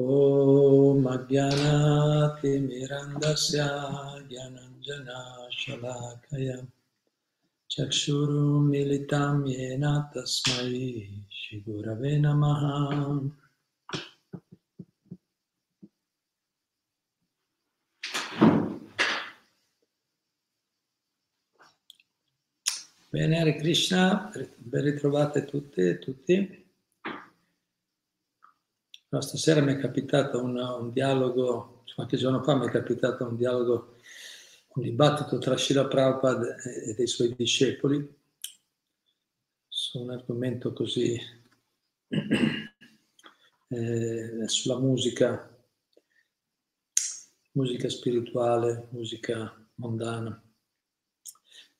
ॐ अज्ञानातिमिरन्दस्य ज्ञानञ्जनाशलाकया चक्षुरुमिलितां येन तस्मै श्रीगुरवे नमः Bene, Hare Krishna, ben ritrovate tutte e tutti. No, stasera mi è capitato un, un, dialogo, qualche giorno fa mi è capitato un dialogo, un dibattito tra Srila Prabhupada e, dei suoi discepoli su un argomento così eh, sulla musica, musica spirituale, musica mondana.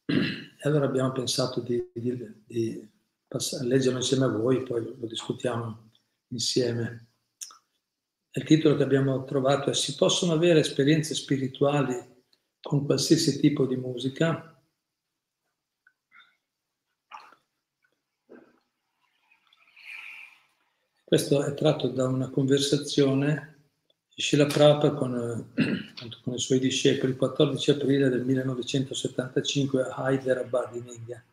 E allora abbiamo pensato di, di, di passare, leggerlo insieme a voi, poi lo discutiamo insieme. Il titolo che abbiamo trovato è Si possono avere esperienze spirituali con qualsiasi tipo di musica? Questo è tratto da una conversazione di Srila Prabhupada con, con, i suoi discepoli il 14 aprile del 1975 a Hyderabad in India.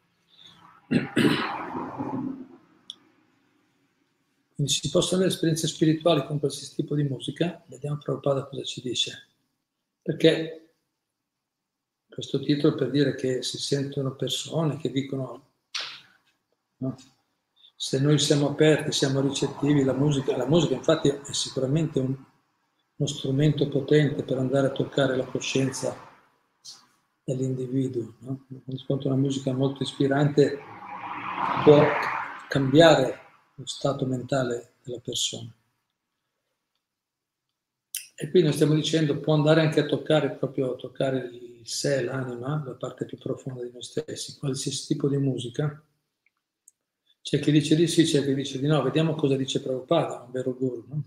Quindi si possono avere esperienze spirituali con qualsiasi tipo di musica? Vediamo Prabhupada cosa ci dice. Perché questo titolo per dire che si sentono persone che dicono no? se noi siamo aperti, siamo ricettivi, la musica, la musica infatti è sicuramente un, uno strumento potente per andare a toccare la coscienza dell'individuo. No? Quando una musica molto ispirante può cambiare lo stato mentale della persona. E qui noi stiamo dicendo può andare anche a toccare proprio a toccare il sé, l'anima, la parte più profonda di noi stessi, qualsiasi tipo di musica. C'è chi dice di sì, c'è chi dice di no. Vediamo cosa dice Prabhupada, un vero guru. No?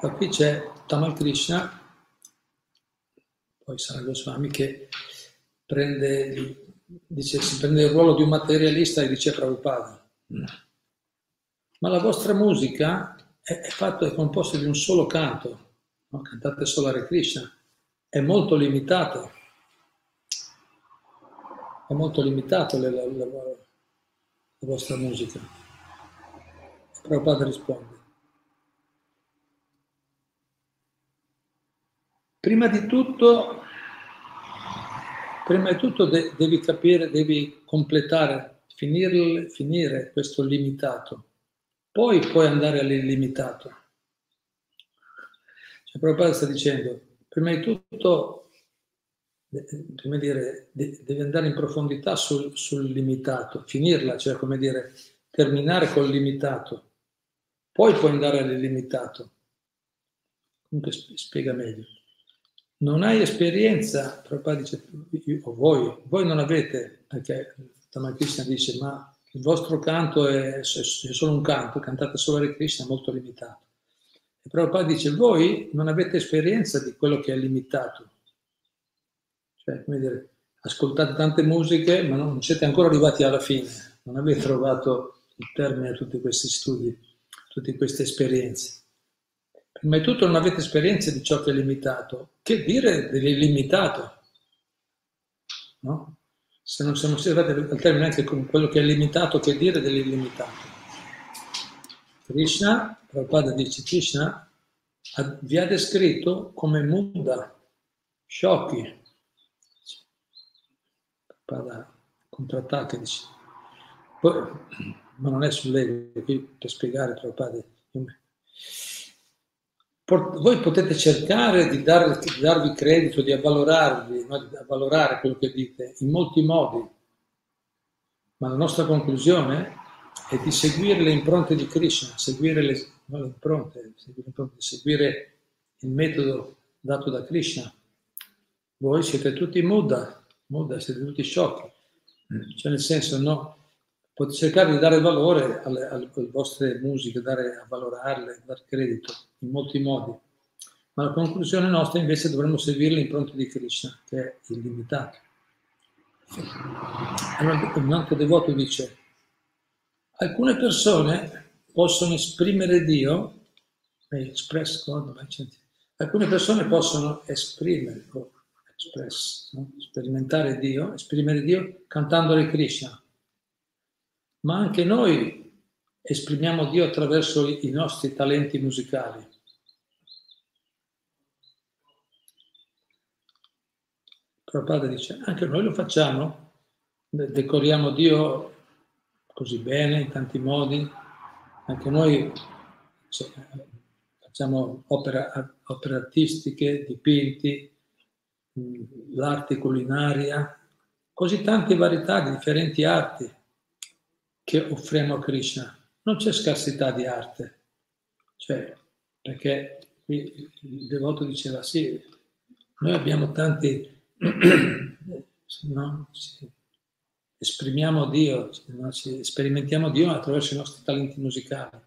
Ma qui c'è Tamal Krishna, poi sarà Goswami, che prende, dice, si prende il ruolo di un materialista e dice Prabhupada. Ma la vostra musica è, è, fatto, è composta di un solo canto, no? cantate solo Hare Krishna, è molto limitato. È molto limitato la, la, la, la vostra musica. Prabhupada risponde. Prima di tutto, prima di tutto de- devi capire, devi completare, finire, finire questo limitato, poi puoi andare all'illimitato. Cioè, Prabhupada sta dicendo, prima di tutto, di dire, de- devi andare in profondità sul, sul limitato, finirla, cioè come dire, terminare col limitato, poi puoi andare all'illimitato. Comunque spiega meglio non hai esperienza, Prabhupada dice, o voi, voi non avete, perché Tamakrishna dice, ma il vostro canto è, è, solo un canto, cantate solo Hare Krishna, è molto limitato. E Prabhupada dice, voi non avete esperienza di quello che è limitato. Cioè, come dire, ascoltate tante musiche, ma non siete ancora arrivati alla fine, non avete trovato il termine a tutti questi studi, a tutte queste esperienze. Prima di tutto non avete esperienza di ciò che è limitato. Che dire dell'illimitato? No? Se non siamo arrivati al termine anche con quello che è limitato, che dire dell'illimitato? Krishna, Prabhupada dice, Krishna vi ha descritto come muda, sciocchi. Prabhupada contrattacca, dice. Poi, ma non è sull'ego, qui per spiegare Prabhupada voi potete cercare di, dar, di darvi credito, di avvalorarvi, no? di avvalorare quello che dite in molti modi, ma la nostra conclusione è di seguire le impronte di Krishna, seguire le, no, le impronte, seguire, impronte, seguire il metodo dato da Krishna. Voi siete tutti muda, muda siete tutti sciocchi, cioè nel senso no, cercare di dare valore alle, alle, vostre musiche, dare, a valorarle, dare credito in molti modi. Ma la conclusione nostra invece dovremmo seguire l'impronta di Krishna, che è illimitato. Allora un altro devoto dice, alcune persone possono esprimere Dio, express God, alcune persone possono esprimere, express, no? sperimentare Dio, esprimere Dio cantando le Krishna, ma anche noi esprimiamo Dio attraverso i nostri talenti musicali. Prabhupada dice, anche noi lo facciamo, decoriamo Dio così bene, in tanti modi, anche noi cioè, facciamo opere, opere artistiche, dipinti, l'arte culinaria, così tante varietà di differenti arti che offriamo a Krishna. Non c'è scarsità di arte, cioè, perché qui il devoto diceva sì, noi abbiamo tanti no? esprimiamo Dio, no? sperimentiamo Dio attraverso i nostri talenti musicali.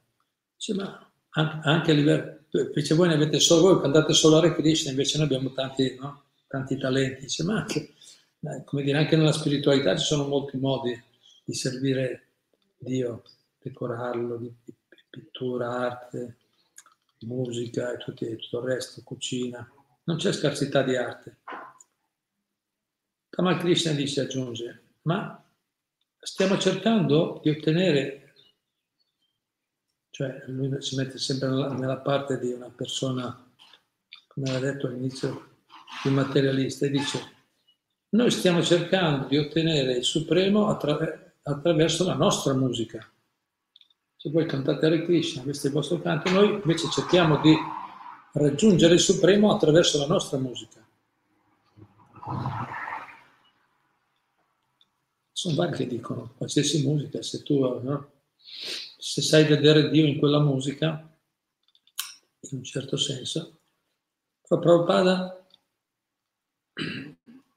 Dice, ma anche a livello, invece voi ne avete solo voi, cantate solo Hare Krishna, invece noi abbiamo tanti, no? tanti talenti. Dice, ma anche, come dire, anche nella spiritualità ci sono molti modi di servire Dio, decorarlo, di, pittura, arte, musica e tutto, tutto il resto, cucina. Non c'è scarsità di arte. Kamal Krishna dice, aggiunge, ma stiamo cercando di ottenere, cioè lui si mette sempre nella parte di una persona, come aveva detto all'inizio, di materialista, e dice, noi stiamo cercando di ottenere il Supremo attra- attraverso la nostra musica. Se voi cantate Hare Krishna, questo è il vostro canto, noi invece cerchiamo di raggiungere il Supremo attraverso la nostra musica. sono vari che dicono, qualsiasi musica, se tu no? se sai vedere Dio in quella musica, in un certo senso, però Prabhupada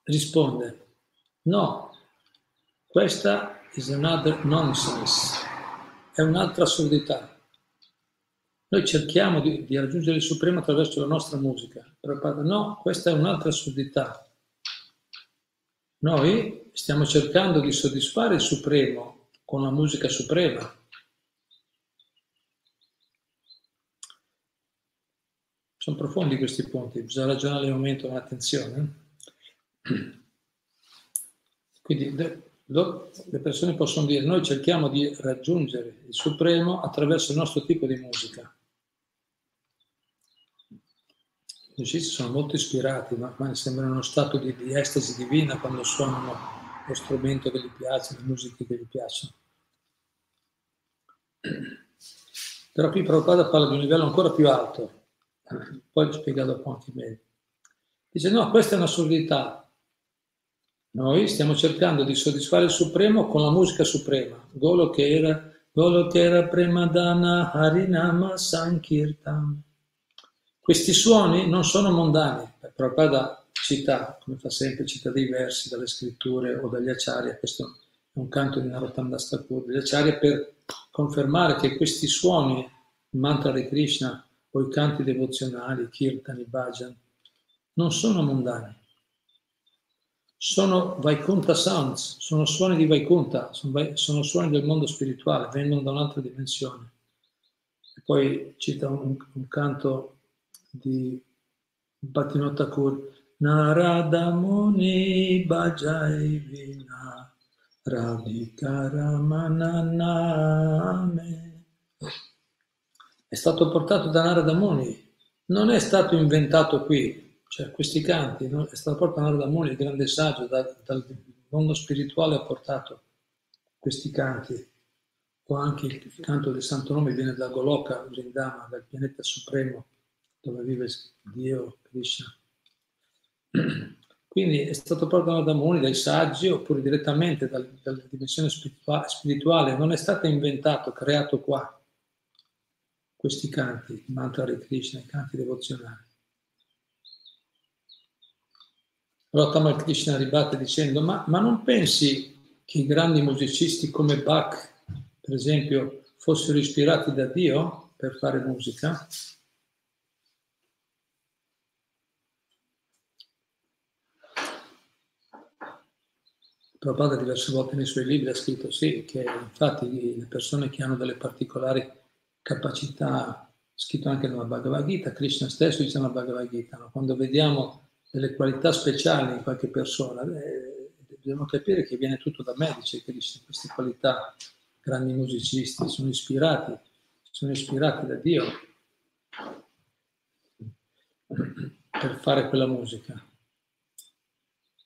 risponde, no, questa is another nonsense, è un'altra assurdità. Noi cerchiamo di, di raggiungere il Supremo attraverso la nostra musica. Prabhupada, no, questa è un'altra assurdità. Noi stiamo cercando di soddisfare il Supremo con la musica suprema. Sono profondi questi punti, bisogna ragionare un momento con attenzione. Quindi le persone possono dire noi cerchiamo di raggiungere il Supremo attraverso il nostro tipo di musica. I musicisti sono molto ispirati, ma, ma sembrano uno stato di, di, estasi divina quando suonano lo strumento che gli piace, le musiche che gli piacciono. Però qui Prabhupada parla di un livello ancora più alto, poi spiega dopo anche meglio. Dice no, questa è un'assurdità. Noi stiamo cercando di soddisfare il Supremo con la musica suprema. Golo che era, Golo che era Premadana Harinama Sankirtan. Questi suoni non sono mondani, Prabhupada cita, come fa sempre, cita dei versi dalle scritture o dagli acciari, questo è un canto di Narottam Dastakur, degli acciari per confermare che questi suoni, il mantra di Krishna o i canti devozionali, kirtan, i bhajan, non sono mondani. Sono Vaikunta sounds, sono suoni di Vaikunta, sono, suoni del mondo spirituale, vengono da un'altra dimensione. E poi cita un, un canto di Bhattinot Thakur Narada Muni Bhajai Vina Radhika Mananame è stato portato da Narada Muni non è stato inventato qui cioè questi canti no? è stato da Narada Muni il grande saggio da, dal mondo spirituale ha portato questi canti o anche il canto del santo nome viene da Goloka, Vrindama, dal pianeta supremo dove vive Dio, Krishna. Quindi è stato portato da Muni, dai saggi, oppure direttamente dal, dalla dimensione spirituale, non è stato inventato, creato qua, questi canti, il mantra di Krishna, i canti devozionali. Allora Tamal Krishna ribatte dicendo, ma, ma non pensi che i grandi musicisti come Bach, per esempio, fossero ispirati da Dio per fare musica? Prabhupada diverse volte nei suoi libri ha scritto sì, che infatti le persone che hanno delle particolari capacità, scritto anche nella Bhagavad Gita, Krishna stesso dice nella Bhagavad Gita, no? quando vediamo delle qualità speciali in qualche persona, eh, dobbiamo capire che viene tutto da me, dice Krishna, queste qualità, grandi musicisti, sono ispirati, sono ispirati da Dio per fare quella musica.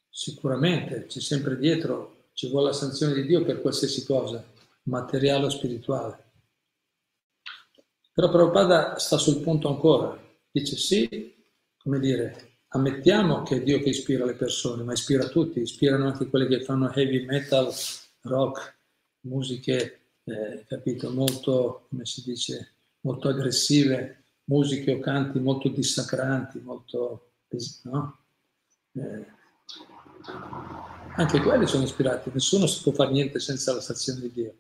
Sicuramente c'è sempre dietro, ci vuole la sanzione di Dio per qualsiasi cosa, materiale o spirituale. Però Prabhupada sta sul punto ancora, dice sì, come dire, ammettiamo che è Dio che ispira le persone, ma ispira tutti, ispirano anche quelli che fanno heavy metal, rock, musiche, eh, capito, molto, come si dice, molto aggressive, musiche o canti molto dissacranti, molto, no? Eh, anche quelli sono ispirati, nessuno si può fare niente senza la stazione di Dio.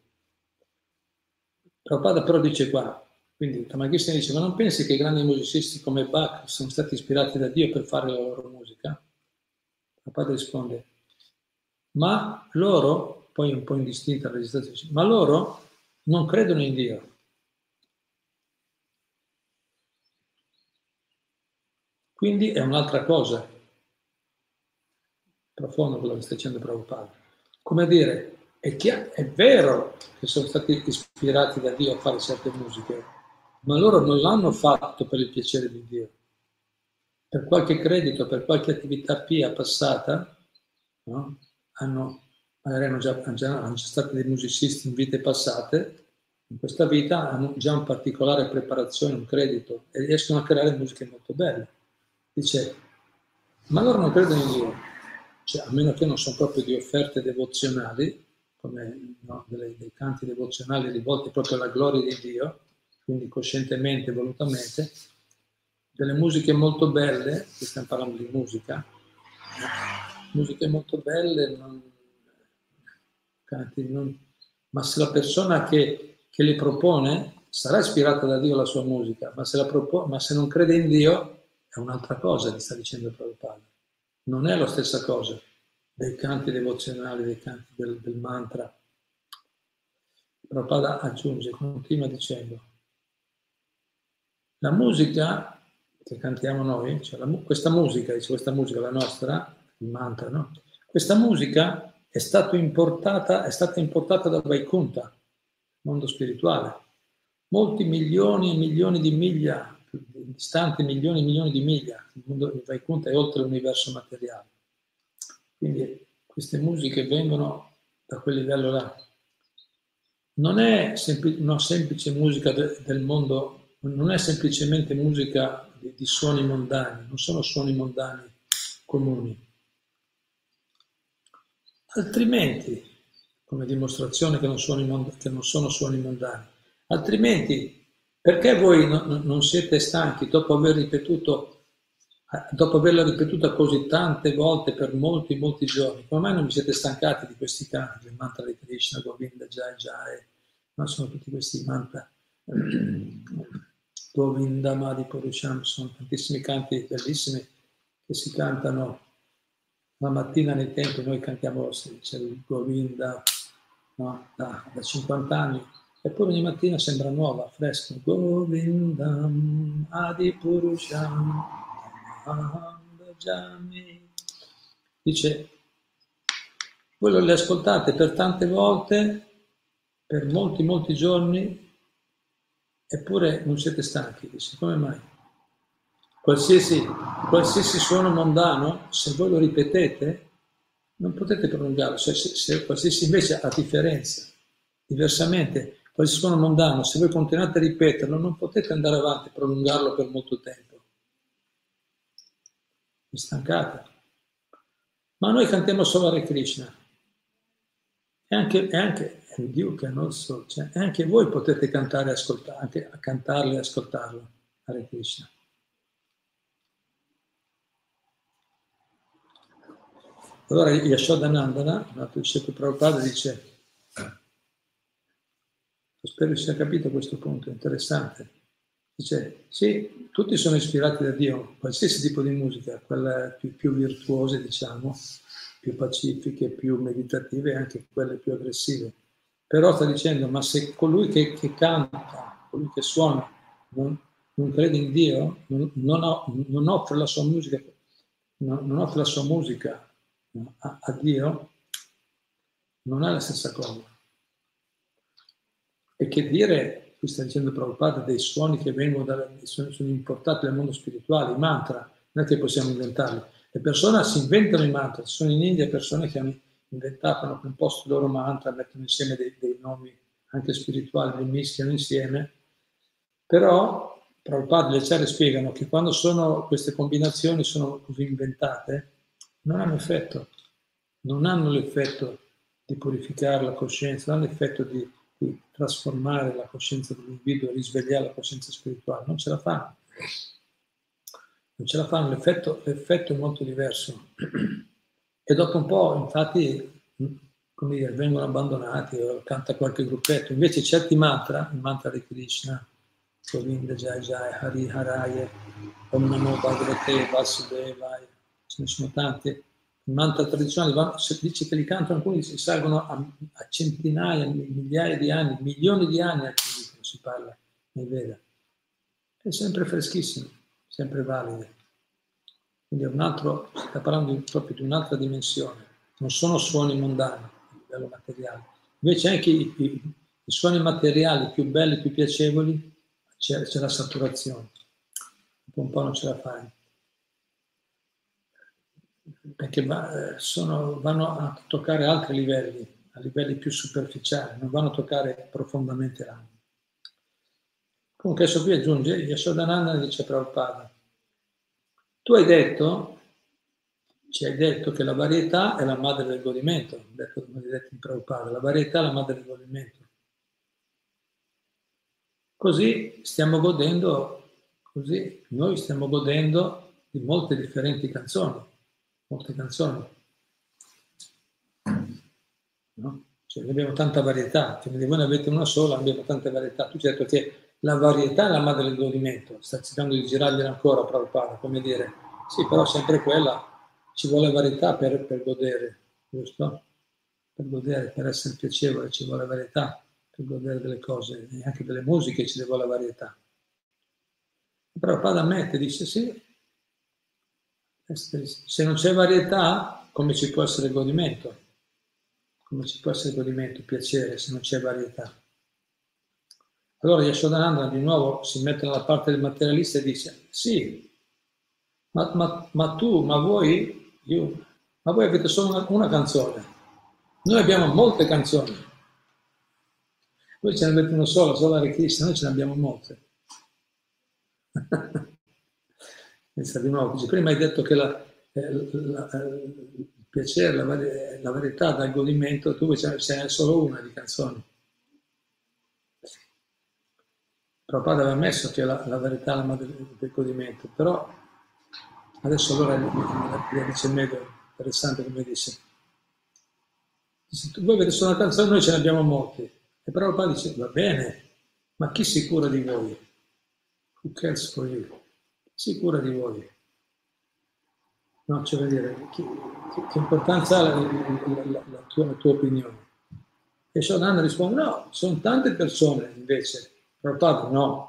Prabhupada però dice qua, quindi Ramakrishna dice, ma non pensi che grandi musicisti come Bach sono stati ispirati da Dio per fare la loro musica? Prabhupada risponde, ma loro, poi un po' indistinta la registrazione, ma loro non credono in Dio. Quindi è un'altra cosa, profondo quello che sta dicendo Prabhupada. Come dire, è, chiaro, è vero che sono stati ispirati da Dio a fare certe musiche, ma loro non l'hanno fatto per il piacere di Dio. Per qualche credito, per qualche attività pia passata, no? hanno, magari hanno già, hanno, già, hanno già stati dei musicisti in vite passate, in questa vita hanno già una particolare preparazione, un credito e riescono a creare musiche molto belle. Dice, ma loro non credono in Dio, cioè, a meno che non sono proprio di offerte devozionali, come no, delle, dei canti devozionali rivolti proprio alla gloria di Dio, quindi coscientemente, volutamente, delle musiche molto belle, qui stiamo parlando di musica, musiche molto belle, non, canti, non, ma se la persona che, che, le propone sarà ispirata da Dio la sua musica, ma se, propone, ma se non crede in Dio è un'altra cosa, ti sta dicendo Prabhupada non è la stessa cosa dei canti devozionali, dei canti del, del mantra. Prabhupada aggiunge, continua dicendo, la musica che cantiamo noi, cioè la, questa musica, dice questa musica, la nostra, il mantra, no? Questa musica è stata importata, è stata importata da Vaikunta, mondo spirituale. Molti milioni e milioni di miglia distante milioni e milioni di miglia, il mondo di Vaikunta è oltre l'universo materiale. Quindi queste musiche vengono da quel livello là. Non è sempl- una semplice musica de- del mondo, non è semplicemente musica di, di suoni mondani, non sono suoni mondani comuni. Altrimenti, come dimostrazione che non sono, che non sono suoni mondani, altrimenti perché voi no, non siete stanchi dopo aver ripetuto, dopo averla ripetuta così tante volte per molti, molti giorni? Come mai non vi siete stancati di questi canti, del mantra di Krishna, Govinda, Jai Jai? No, sono tutti questi mantra. Govinda, Madi, Purusham, sono tantissimi canti bellissimi che si cantano la mattina nei tempi, noi cantiamo c'è il Govinda no, da, da 50 anni, Eppure ogni mattina sembra nuova, fresca. Govindam Adipurusham Jami. Dice, voi le ascoltate per tante volte, per molti, molti giorni, eppure non siete stanchi. Dice, come mai? Qualsiasi, qualsiasi suono mondano, se voi lo ripetete, non potete prolungarlo. Se, se, se qualsiasi invece ha differenza, diversamente, quel suono mondano, se voi continuate a ripeterlo, non potete andare avanti e prolungarlo per molto tempo. Vi stancate. Ma noi cantiamo solo Hare Krishna. E anche, e anche Che non so, cioè, anche voi potete cantare e ascoltare, anche cantarlo e ascoltarlo, Hare Krishna. Allora Yashodanandana, un altro discepolo Prabhupada, dice Spero sia capito questo punto, interessante. Dice, sì, tutti sono ispirati da Dio, qualsiasi tipo di musica, quella più, più virtuosa, diciamo, più pacifiche, più meditative anche quelle più aggressive. Però sta dicendo, ma se colui che, che canta, colui che suona, non, non crede in Dio, non, non, non, offre la sua musica, non, offre la sua musica a, a Dio, non è la stessa cosa. E che dire, qui sta dicendo Prabhupada, dei suoni che vengono da, sono, sono importati dal mondo spirituale, i mantra, non è che possiamo inventarli. Le persone si inventano i mantra, sono in India persone che hanno inventato, hanno composto i loro mantra, mettono insieme dei, dei nomi anche spirituali, li mischiano insieme, però Prabhupada e le Acharya spiegano che quando sono, queste combinazioni sono così inventate, non hanno effetto, non hanno l'effetto di purificare la coscienza, non hanno l'effetto di, di trasformare la coscienza dell'individuo, risvegliare la coscienza spirituale, non ce la fanno. Non ce la fanno, l'effetto, l'effetto è molto diverso. E dopo un po', infatti, come dire, vengono abbandonati o canta qualche gruppetto. Invece certi mantra, il mantra di Krishna, Govinda Jai Jai, Hari Haraye, Om Namo Bhagavate Vasudevaya, ce ne sono tanti. I mantra tradizionali, se dice che li cantano alcuni, si salgono a, a centinaia, migliaia di anni, milioni di anni a dicono, si parla nei Veda. È sempre freschissimo, sempre valido. Quindi è un altro, sta parlando proprio di un'altra dimensione, non sono suoni mondani a livello materiale. Invece anche i, i, i suoni materiali più belli, più piacevoli, c'è, c'è la saturazione, dopo un po' non ce la fai. Perché eh, sono, vanno a toccare altri livelli, a livelli più superficiali, non vanno a toccare profondamente l'anima. Comunque adesso qui aggiunge, Yashodananda dice Prabhupada, tu hai detto, ci hai detto che la varietà è la madre del godimento, detto come detto in Prabhupada, la varietà è la madre del godimento. Così stiamo godendo, così noi stiamo godendo di molte differenti canzoni, molte canzoni. No? Cioè, abbiamo tanta varietà, cioè, voi ne avete una sola, abbiamo tante varietà. Tu certo che la varietà è la madre del godimento, sta cercando di girargliela ancora Prabhupada, come dire, sì, però sempre quella, ci vuole varietà per, per godere, giusto? Per godere, per essere piacevole, ci vuole varietà per godere delle cose e anche delle musiche ci la varietà. Padre ammette, dice sì, se non c'è varietà, come ci può essere godimento? Come ci può essere godimento, piacere, se non c'è varietà? Allora Yashodananda di nuovo si mette dalla parte del materialista e dice, sì, ma, ma, ma tu, ma voi, io, ma voi avete solo una, una canzone, noi abbiamo molte canzoni. Voi ce ne avete una sola, solo Hare Krishna, noi ce ne abbiamo molte. Pensa di nuovo, prima hai detto che la, eh, la, eh, il piacere, la, la, verità dal godimento, tu ce n'è solo una di canzoni. Prabhupada aveva ammesso che la, la verità è la madre del godimento, però adesso allora la dice meglio, interessante come dice. Voi avete solo una canzone, noi ce ne abbiamo molte. E Prabhupada dice, va bene, ma chi si cura di voi? Who cares for you? Si cura di voi? No, cioè vuol dire, chi, che importanza ha la, la, la, tua, tua opinione? E Shodananda risponde, no, sono tante persone invece. Prabhupada no.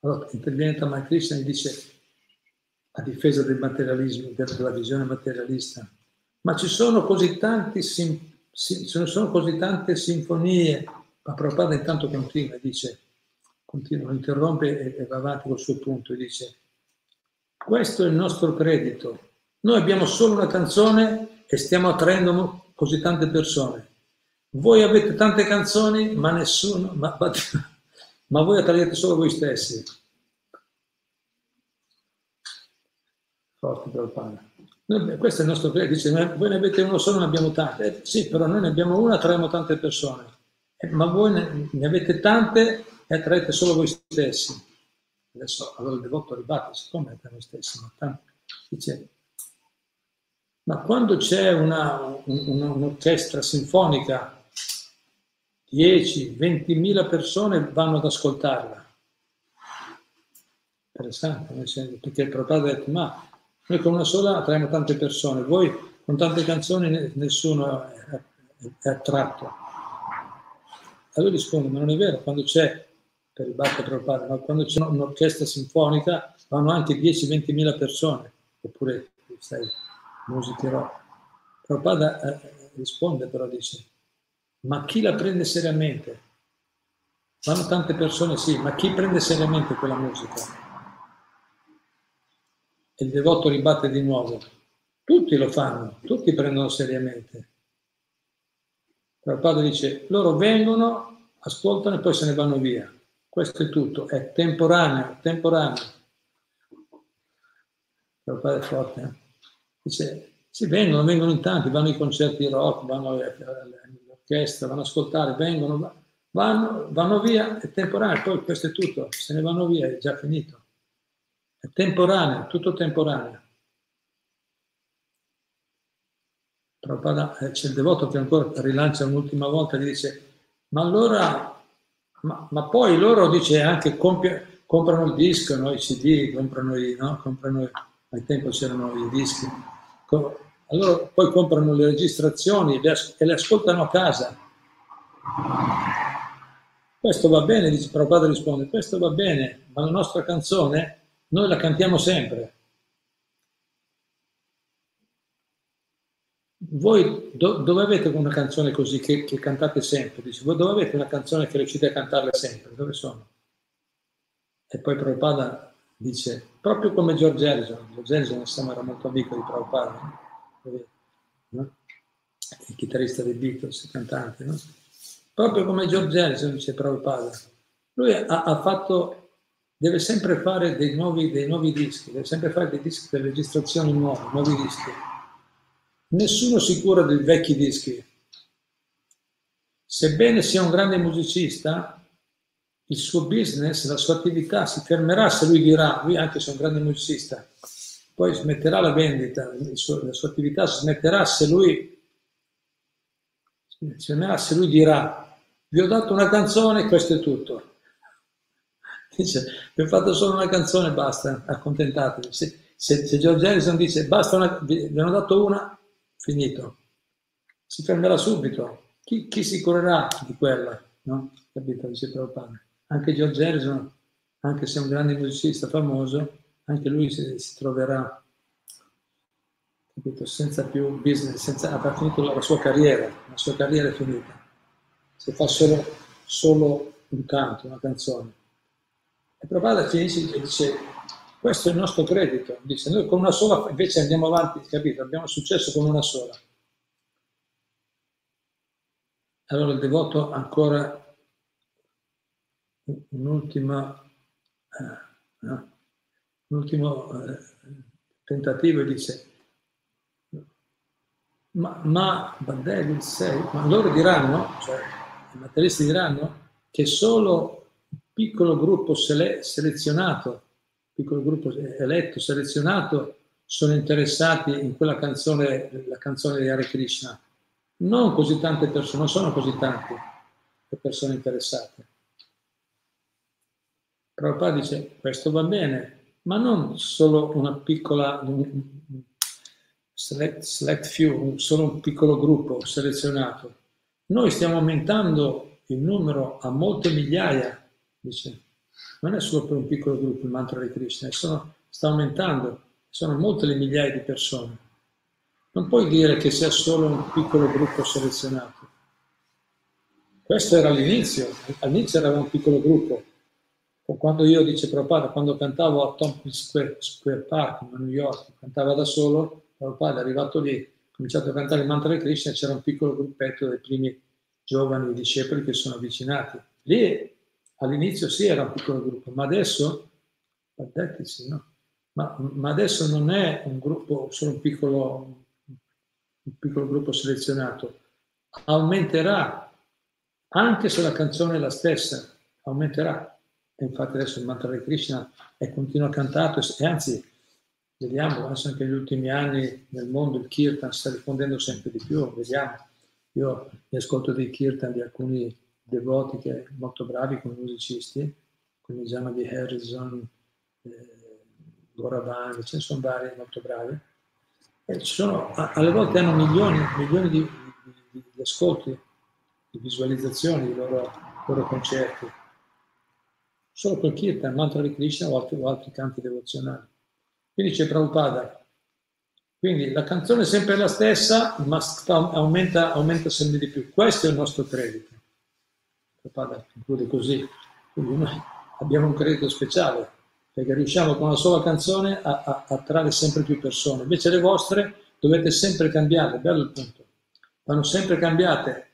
Allora interviene Tamai Krishna e dice, a difesa del materialismo, della visione materialista, ma ci sono così tanti sono così tante sinfonie, ma Prabhupada intanto continua, dice, continua, interrompe e, va avanti col suo punto e dice, questo è il nostro credito, noi abbiamo solo una canzone e stiamo attraendo così tante persone. Voi avete tante canzoni, ma nessuno, ma, ma, voi attraete solo voi stessi. Forte Prabhupada. Noi, questo è il nostro credo, dice, voi ne avete uno solo, ne abbiamo tante. Eh, sì, però noi ne abbiamo una, attraiamo tante persone. Eh, ma voi ne, ne, avete tante e attraete solo voi stessi. Adesso allora il devoto ribatte, siccome per noi stessi, ma tanto, dice, ma quando c'è una, un, un'orchestra sinfonica, 10, 20.000 persone vanno ad ascoltarla. Interessante, perché il Prabhupada ha detto, ma noi con una sola attraiamo tante persone, voi con tante canzoni nessuno è, attratto. Allora risponde, ma non è vero, quando c'è, per il Bhakti Prabhupada, ma quando c'è un'orchestra sinfonica vanno anche 10-20 mila persone, oppure, sai, musiche rock. Prabhupada eh, risponde però, dice, ma chi la prende seriamente? Vanno tante persone, sì, ma chi prende seriamente quella musica? E il devoto ribatte di nuovo, tutti lo fanno, tutti prendono seriamente. Prabhupada dice, loro vengono, ascoltano e poi se ne vanno via. Questo è tutto, è temporaneo, temporaneo. Prabhupada è forte. Eh? Dice, sì, vengono, vengono in tanti, vanno ai concerti rock, vanno all'orchestra, vanno ad ascoltare, vengono, vanno, vanno via, è temporaneo, poi questo è tutto, se ne vanno via, è già finito. È temporaneo, tutto temporaneo. Eh, c'è il devoto che ancora rilancia un'ultima volta e dice, ma allora, ma, ma poi loro dice anche compie, comprano il disco, no? i CD, comprano i, no? comprano, ai tempo c'erano i dischi, allora poi comprano le registrazioni e le ascoltano a casa. Questo va bene, dice Prabhupada risponde, questo va bene, ma la nostra canzone noi la cantiamo sempre. Voi do, dove avete una canzone così che, che, cantate sempre? Dice, voi dove avete una canzone che riuscite a cantarla sempre? Dove sono? E poi Prabhupada dice, proprio come George Harrison, George Harrison insomma era molto amico di Prabhupada, no? il chitarrista dei Beatles, il cantante, no? proprio come George Harrison dice Prabhupada, lui ha, ha fatto, deve sempre fare dei nuovi, dei nuovi dischi, deve sempre fare dei dischi, delle registrazioni nuove, nuovi dischi. Nessuno si cura dei vecchi dischi. Sebbene sia un grande musicista, il suo business, la sua attività si fermerà se lui dirà, lui anche se è un grande musicista, poi smetterà la vendita, suo, la sua attività smetterà se lui, se lui dirà, vi ho dato una canzone, questo è tutto. Dice, vi ho fatto solo una canzone, basta, accontentatevi. Se, se, se George Harrison dice, basta, una, vi, vi hanno dato una, finito. Si fermerà subito. Chi, chi si curerà di quella? No? Capito? Dice Prabhupada anche George Harrison, anche se è un grande musicista famoso, anche lui si, si troverà capito, senza più business, senza, aver finito la sua carriera, la sua carriera è finita. Se fa solo, solo un canto, una canzone. E Prabhupada finisce e dice, questo è il nostro credito. Dice, noi con una sola, invece andiamo avanti, capito? Abbiamo successo con una sola. Allora il devoto ancora un'ultima, eh, no? Un ultimo eh, tentativo e dice ma, ma, sei, ma loro diranno, cioè i materialisti diranno che solo un piccolo gruppo sele, selezionato, piccolo gruppo eletto, selezionato, sono interessati in quella canzone, la canzone di Hare Krishna. Non così tante persone, non sono così tante le persone interessate. Prabhupada dice questo va bene, ma non solo una piccola, select, select few, solo un piccolo gruppo selezionato. Noi stiamo aumentando il numero a molte migliaia, dice. Non è solo per un piccolo gruppo il mantra di Krishna, sono, sta aumentando, sono molte le migliaia di persone. Non puoi dire che sia solo un piccolo gruppo selezionato. Questo era all'inizio, all'inizio era un piccolo gruppo, quando io, dice Prabhupada, quando cantavo a Tompkins Square, Square Park a New York, cantava da solo, Prabhupada è arrivato lì, ha cominciato a cantare il mantra di Krishna, c'era un piccolo gruppetto dei primi giovani discepoli che sono avvicinati. Lì all'inizio sì era un piccolo gruppo, ma adesso, sì, no? ma, ma, adesso non è un gruppo, solo un piccolo, un piccolo gruppo selezionato, aumenterà, anche se la canzone è la stessa, aumenterà e infatti adesso il mantra di Krishna è continuo cantato e anzi vediamo adesso anche negli ultimi anni nel mondo il kirtan sta diffondendo sempre di più, vediamo. Io mi ascolto dei kirtan di alcuni devoti che molto bravi come musicisti, come Jama di Harrison, eh, Goravan, ce ne sono vari molto bravi. Eh, sono, alle volte hanno milioni, milioni di, di, di, ascolti, di visualizzazioni dei loro, loro concerti. Solo col kirtan, mantra di Krishna o altri, o altri canti devozionali. Quindi c'è Prabhupada. Quindi la canzone è sempre la stessa, ma aumenta, aumenta sempre di più. Questo è il nostro credito. Prabhupada conclude così. Quindi noi abbiamo un credito speciale, perché riusciamo con una sola canzone a, a, a attrarre sempre più persone. Invece le vostre dovete sempre cambiare, bello il punto. Vanno sempre cambiate,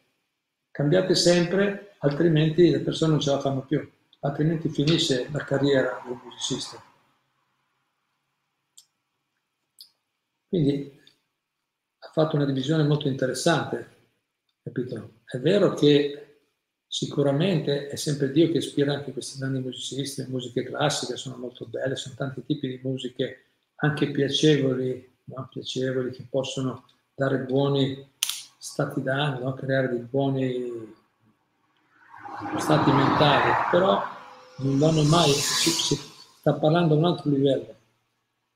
cambiate sempre, altrimenti le persone non ce la fanno più, altrimenti finisce la carriera del musicista. Quindi ha fatto una divisione molto interessante, capito? È vero che Sicuramente è sempre Dio che ispira anche questi grandi musicisti, le musiche classiche sono molto belle, sono tanti tipi di musiche anche piacevoli, no? piacevoli che possono dare buoni stati d'animo, no? creare dei buoni stati mentali, però non vanno mai, si, si sta parlando a un altro livello.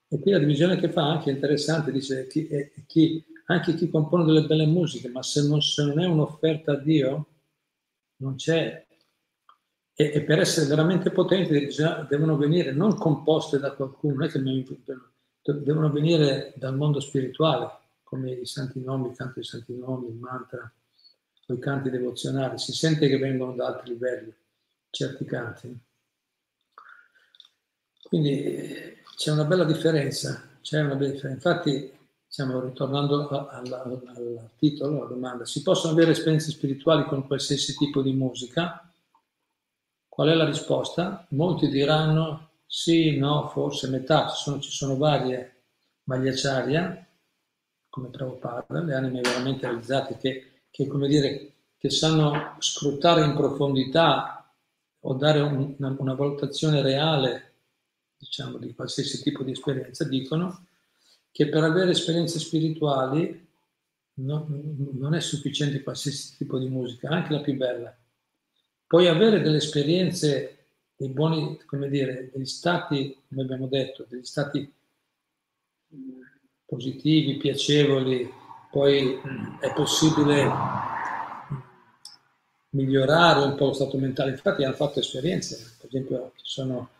E qui la divisione che fa anche interessante, dice chi, chi, anche chi compone delle belle musiche, ma se non, se non è un'offerta a Dio, non c'è. E, e, per essere veramente potenti devono venire non composte da qualcuno, è che devono venire dal mondo spirituale, come i santi nomi, il canto dei santi nomi, il mantra, i canti devozionali. Si sente che vengono da altri livelli, certi canti. Quindi c'è una bella differenza, c'è una bella differenza. Infatti Stiamo ritornando al titolo, alla domanda. Si possono avere esperienze spirituali con qualsiasi tipo di musica? Qual è la risposta? Molti diranno sì, no, forse metà. Ci sono, ci sono varie magliacciaria, come Prabhupada, le anime veramente realizzate che, che, come dire, che sanno scrutare in profondità o dare un, una, una valutazione reale diciamo, di qualsiasi tipo di esperienza, dicono che per avere esperienze spirituali no, non è sufficiente qualsiasi tipo di musica, anche la più bella. Puoi avere delle esperienze, dei buoni, come dire, degli stati, come abbiamo detto, degli stati positivi, piacevoli, poi è possibile migliorare un po' lo stato mentale. Infatti hanno fatto esperienze, per esempio ci sono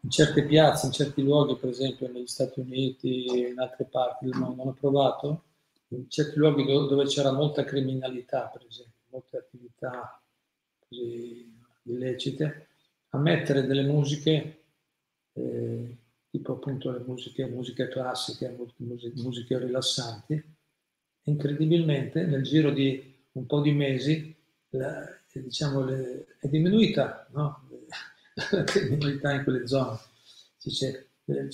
in certe piazze, in certi luoghi, per esempio negli Stati Uniti e in altre parti del mondo, hanno provato, in certi luoghi dove c'era molta criminalità, per esempio, molte attività così illecite, a mettere delle musiche, eh, tipo appunto le musiche, musiche classiche, musiche rilassanti, incredibilmente nel giro di un po' di mesi la, diciamo, le, è diminuita no? la criminalità in quelle zone. Dice, eh,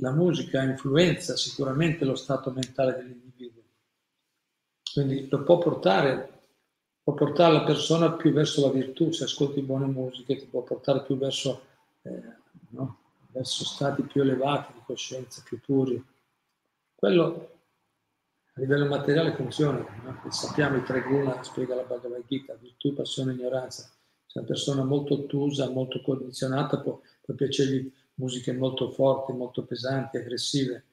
la musica influenza sicuramente lo stato mentale dell'individuo, quindi lo può portare, può portare la persona più verso la virtù, se ascolti buone musiche ti può portare più verso, eh, no? verso stati più elevati di coscienza, più puri. Quello a livello materiale funziona, no? sappiamo i tre guna, spiega la Bhagavad Gita, virtù, passione e ignoranza se una persona molto ottusa, molto condizionata, può, può piacergli musiche molto forti, molto pesanti, aggressive.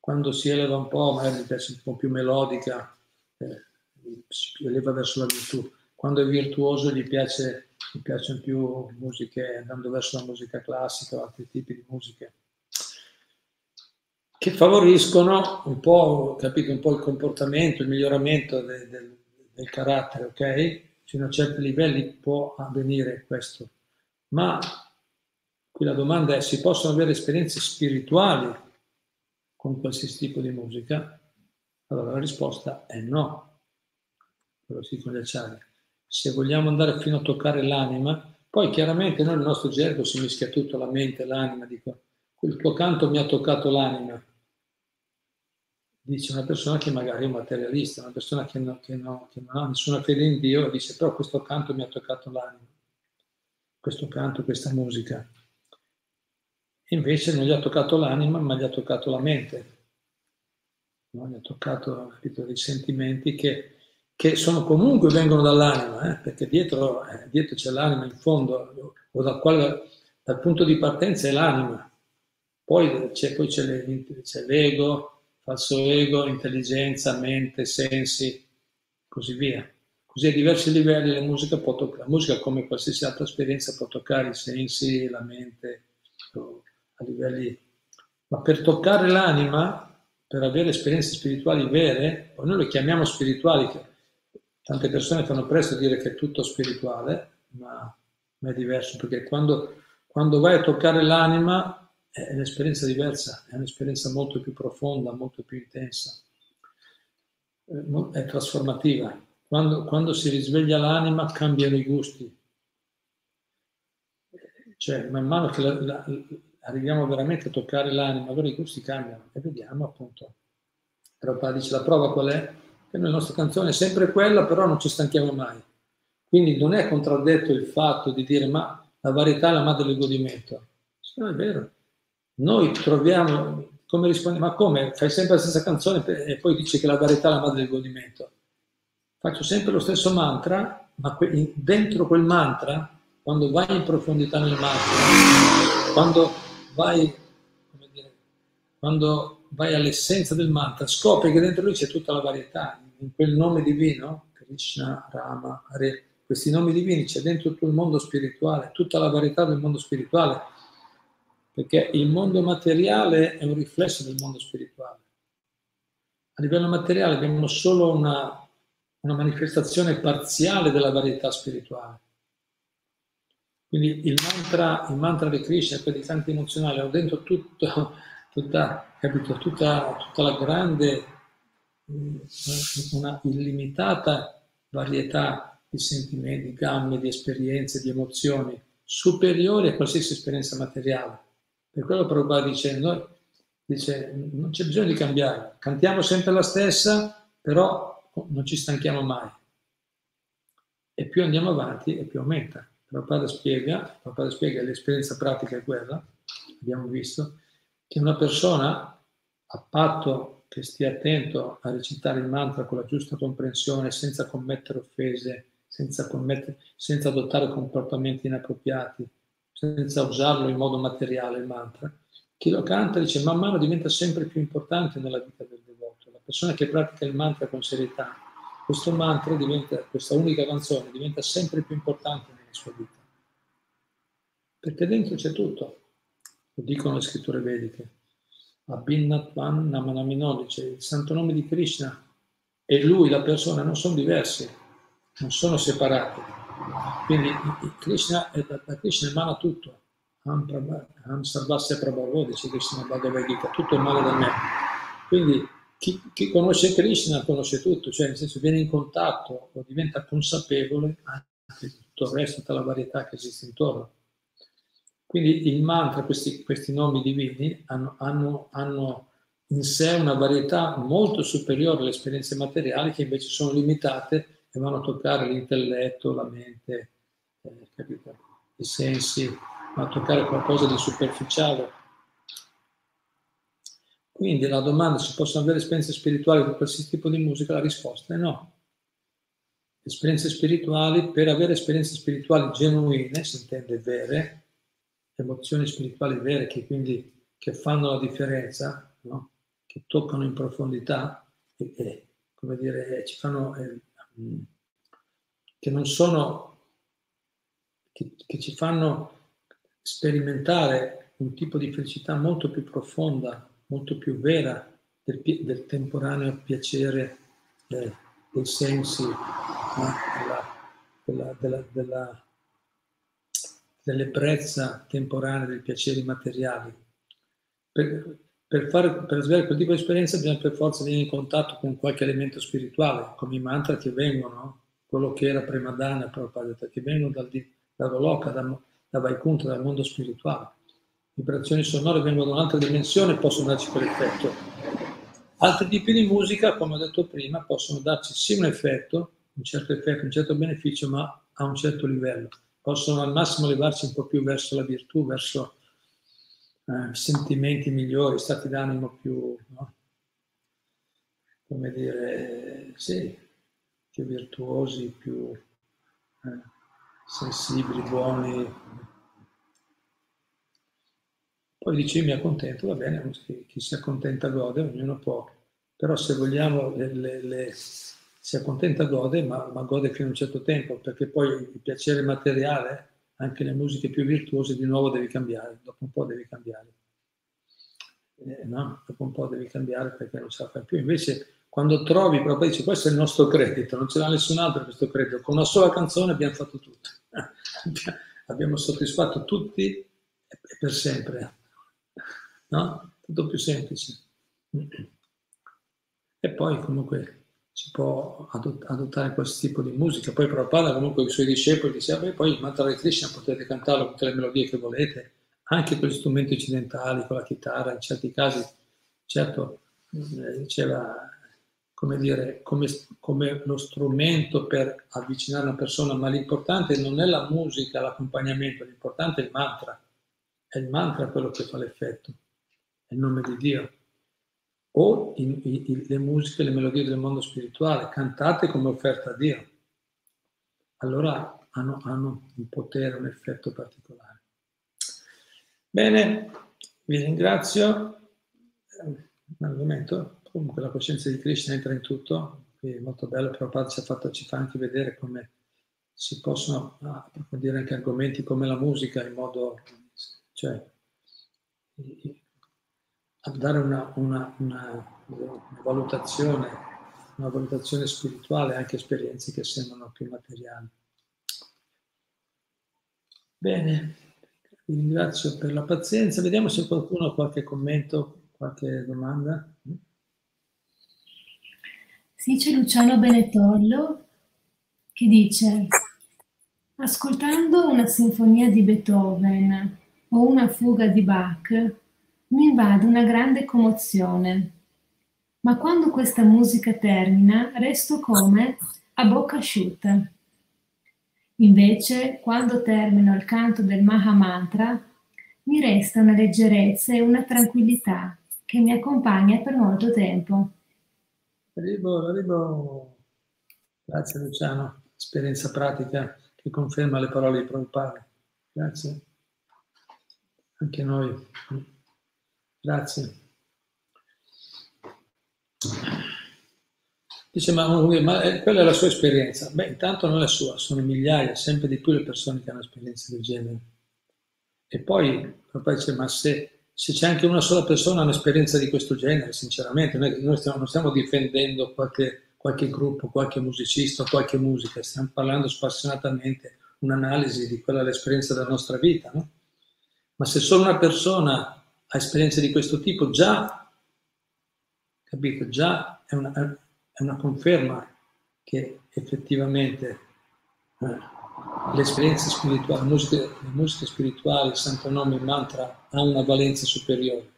Quando si eleva un po', magari gli piace un po' più melodica, eh, si eleva verso la virtù. Quando è virtuoso gli, piace, gli piacciono più musiche, andando verso la musica classica o altri tipi di musiche che favoriscono un po', capito, un po' il comportamento, il miglioramento de, de, del carattere, ok? fino a certi livelli può avvenire questo, ma qui la domanda è si possono avere esperienze spirituali con qualsiasi tipo di musica? Allora la risposta è no, quello si dicono gli acciari. Se vogliamo andare fino a toccare l'anima, poi chiaramente noi nel nostro gergo si mischia tutto, la mente, l'anima, dico, quel tuo canto mi ha toccato l'anima dice una persona che magari è un materialista, una persona che, no, che, no, che non ha nessuna fede in Dio, dice però questo canto mi ha toccato l'anima, questo canto, questa musica. Invece non gli ha toccato l'anima, ma gli ha toccato la mente. No? Gli ha toccato capito, dei sentimenti che, che sono comunque vengono dall'anima, eh? perché dietro, eh, dietro, c'è l'anima in fondo, o dal, quale, dal punto di partenza è l'anima. Poi c'è, poi c'è, le, c'è l'ego, falso ego, intelligenza, mente, sensi, così via. Così a diversi livelli la musica, può toccare, la musica come qualsiasi altra esperienza può toccare i sensi, la mente, a livelli... Ma per toccare l'anima, per avere esperienze spirituali vere, o noi le chiamiamo spirituali, tante persone fanno presto a dire che è tutto spirituale, ma, ma è diverso, perché quando, quando vai a toccare l'anima è un'esperienza diversa, è un'esperienza molto più profonda, molto più intensa, eh, è trasformativa. Quando, quando si risveglia l'anima cambiano i gusti. Cioè, man mano che la, la, arriviamo veramente a toccare l'anima, allora i gusti cambiano e vediamo appunto. Prabhupada dice la prova qual è? Che la nostra canzone è sempre quella, però non ci stanchiamo mai. Quindi non è contraddetto il fatto di dire ma la varietà è la madre del godimento. Sì, no, è vero. Noi troviamo, come rispondi, ma come? Fai sempre la stessa canzone e poi dici che la varietà è la madre del godimento. Faccio sempre lo stesso mantra, ma dentro quel mantra, quando vai in profondità nel mantra, quando vai, dire, quando vai all'essenza del mantra, scopri che dentro lui c'è tutta la varietà. In quel nome divino, Krishna, Rama, Hare, questi nomi divini c'è dentro tutto il mondo spirituale, tutta la varietà del mondo spirituale perché il mondo materiale è un riflesso del mondo spirituale. A livello materiale abbiamo solo una, una manifestazione parziale della varietà spirituale. Quindi il mantra, il mantra di Krishna, quelli di canti emozionali, hanno dentro tutto, tutta, capito, tutta, tutta la grande, una illimitata varietà di sentimenti, di gambe, di esperienze, di emozioni, superiori a qualsiasi esperienza materiale. Per quello Prabhupada dice, noi, dice, non c'è bisogno di cambiare, cantiamo sempre la stessa, però non ci stanchiamo mai. E più andiamo avanti e più aumenta. Prabhupada spiega, Prabhupada spiega l'esperienza pratica è quella, abbiamo visto, che una persona, a patto che stia attento a recitare il mantra con la giusta comprensione, senza commettere offese, senza, commettere, senza adottare comportamenti inappropriati, senza usarlo in modo materiale il mantra, chi lo canta dice man mano diventa sempre più importante nella vita del devoto. La persona che pratica il mantra con serietà, questo mantra diventa, questa unica canzone diventa sempre più importante nella sua vita. Perché dentro c'è tutto, lo dicono le scritture vediche. Abhinnatvan Namanaminol dice il santo nome di Krishna e lui, la persona, non sono diversi, non sono separati quindi Krishna, da Krishna emana tutto. Ham Sarvasya Prabhavo, dice Krishna Bhagavad Gita, tutto è male da me. Quindi chi, chi, conosce Krishna conosce tutto, cioè nel senso viene in contatto o diventa consapevole anche di tutto il resto, tutta la varietà che esiste intorno. Quindi il mantra, questi, questi nomi divini, hanno, hanno, hanno, in sé una varietà molto superiore alle esperienze materiali che invece sono limitate che vanno a toccare l'intelletto, la mente, eh, capito? i sensi, vanno a toccare qualcosa di superficiale. Quindi la domanda se possono avere esperienze spirituali con qualsiasi tipo di musica, la risposta è no. Esperienze spirituali, per avere esperienze spirituali genuine, si intende vere, emozioni spirituali vere che quindi che fanno la differenza, no? che toccano in profondità e, e come dire, ci fanno eh, che non sono, che, che ci fanno sperimentare un tipo di felicità molto più profonda, molto più vera del, del temporaneo piacere eh, dei sensi, della, della, della, della, dell'ebbrezza temporanea dei piaceri materiali. Per, per, fare, per svelare quel tipo di esperienza bisogna per forza venire in contatto con qualche elemento spirituale, come i mantra che vengono, quello che era prima Dana, Prabhupada, che vengono dal, da Goloka, da, da Vaikuntha, dal mondo spirituale. Vibrazioni sonore vengono da un'altra dimensione e possono darci quell'effetto. Altri tipi di musica, come ho detto prima, possono darci sì un effetto, un certo effetto, un certo beneficio, ma a un certo livello. Possono al massimo levarci un po' più verso la virtù, verso eh, sentimenti migliori, stati d'animo più, no? come dire, sì, più virtuosi, più eh, sensibili, buoni. Poi dici mi accontento, va bene, chi, chi si accontenta gode, ognuno può però se vogliamo le, le, le, si accontenta gode, ma, ma, gode fino a un certo tempo, perché poi il piacere materiale, anche le musiche più virtuose, di nuovo devi cambiare, dopo un po' devi cambiare. Eh, no? Dopo un po' devi cambiare perché non ce la fai più. Invece quando trovi, proprio dice questo è il nostro credito, non ce l'ha nessun altro questo credito, con una sola canzone abbiamo fatto tutto, abbiamo soddisfatto tutti e per sempre, no? Tutto più semplice. E poi comunque si può adottare questo tipo di musica. Poi Prabhupada comunque i suoi discepoli diceva, poi il mantra di Krishna potete cantarlo con tutte le melodie che volete, anche con gli strumenti occidentali, con la chitarra, in certi casi, certo, eh, diceva come dire, come, come lo strumento per avvicinare una persona, ma l'importante non è la musica, l'accompagnamento, l'importante è il mantra. È il mantra quello che fa l'effetto, è il nome di Dio. O i, i, le musiche, le melodie del mondo spirituale, cantate come offerta a Dio. Allora hanno, hanno un potere, un effetto particolare. Bene, vi ringrazio. Un argomento comunque la coscienza di Krishna entra in tutto, è molto bello, però Padre ci, fatto, ci fa anche vedere come si possono approfondire anche argomenti come la musica in modo, cioè, a dare una, una, una, una, valutazione, una valutazione spirituale, anche esperienze che sembrano più materiali. Bene, vi ringrazio per la pazienza. Vediamo se qualcuno ha qualche commento, qualche domanda. Sì, c'è Luciano Benetollo che dice, ascoltando una sinfonia di Beethoven o una fuga di Bach, mi invade una grande commozione. Ma quando questa musica termina, resto come a bocca asciutta. Invece, quando termino il canto del Mahamantra, mi resta una leggerezza e una tranquillità che mi accompagna per molto tempo. Arrivo, arrivo. Grazie Luciano, esperienza pratica che conferma le parole di Prabhupada. Grazie. Anche noi. Grazie. Dice, ma, ma eh, quella è la sua esperienza. Beh, intanto non è sua, sono migliaia, sempre di più le persone che hanno esperienze del genere. E poi, Prabhupada dice, ma se se c'è anche una sola persona un'esperienza di questo genere, sinceramente, noi, noi stiamo, non stiamo difendendo qualche, qualche gruppo, qualche musicista, qualche musica, stiamo parlando spassionatamente un'analisi di quella l'esperienza della nostra vita, no? Ma se solo una persona ha esperienze di questo tipo, già, capito, già è una, è una conferma che effettivamente eh, le esperienze spirituali, le musiche, le musiche spirituali, il santo nome, il mantra, ha una valenza superiore.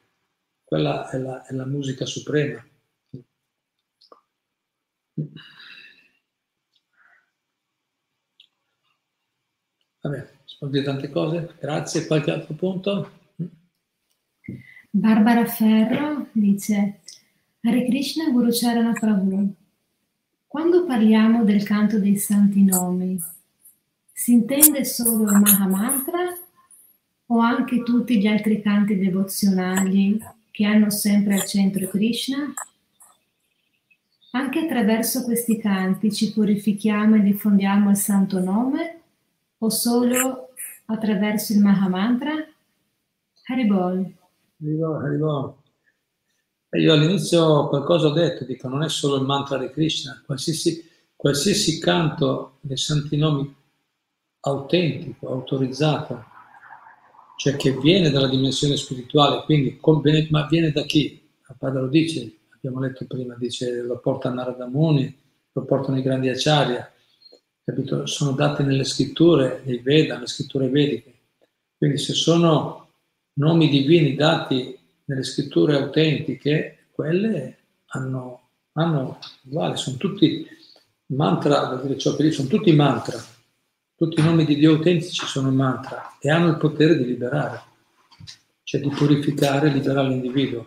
Quella è la, è la musica suprema. Vabbè, sono dire tante cose. Grazie. Qualche altro punto? Barbara Ferro dice Hare Krishna Guru Charana Prabhu. Quando parliamo del canto dei santi nomi, si intende solo il Mahamantra o anche tutti gli altri canti devozionali che hanno sempre al centro Krishna? Anche attraverso questi canti ci purifichiamo e diffondiamo il santo nome o solo attraverso il Mahamantra? Haribol. Haribol, Haribol. Io all'inizio qualcosa ho detto, dico non è solo il mantra di Krishna, qualsiasi, qualsiasi canto dei santi nomi autentico, autorizzato, cioè che viene dalla dimensione spirituale, quindi ma viene da chi? Il padre lo dice, abbiamo letto prima, dice lo porta Narada Muni, lo portano i grandi acciaria, capito? Sono date nelle scritture, nei Veda, nelle scritture vediche. Quindi se sono nomi divini dati nelle scritture autentiche, quelle hanno, hanno uguale, sono tutti mantra, dire ciò che sono tutti mantra tutti i nomi di Dio autentici sono mantra e hanno il potere di liberare, cioè di purificare e liberare l'individuo.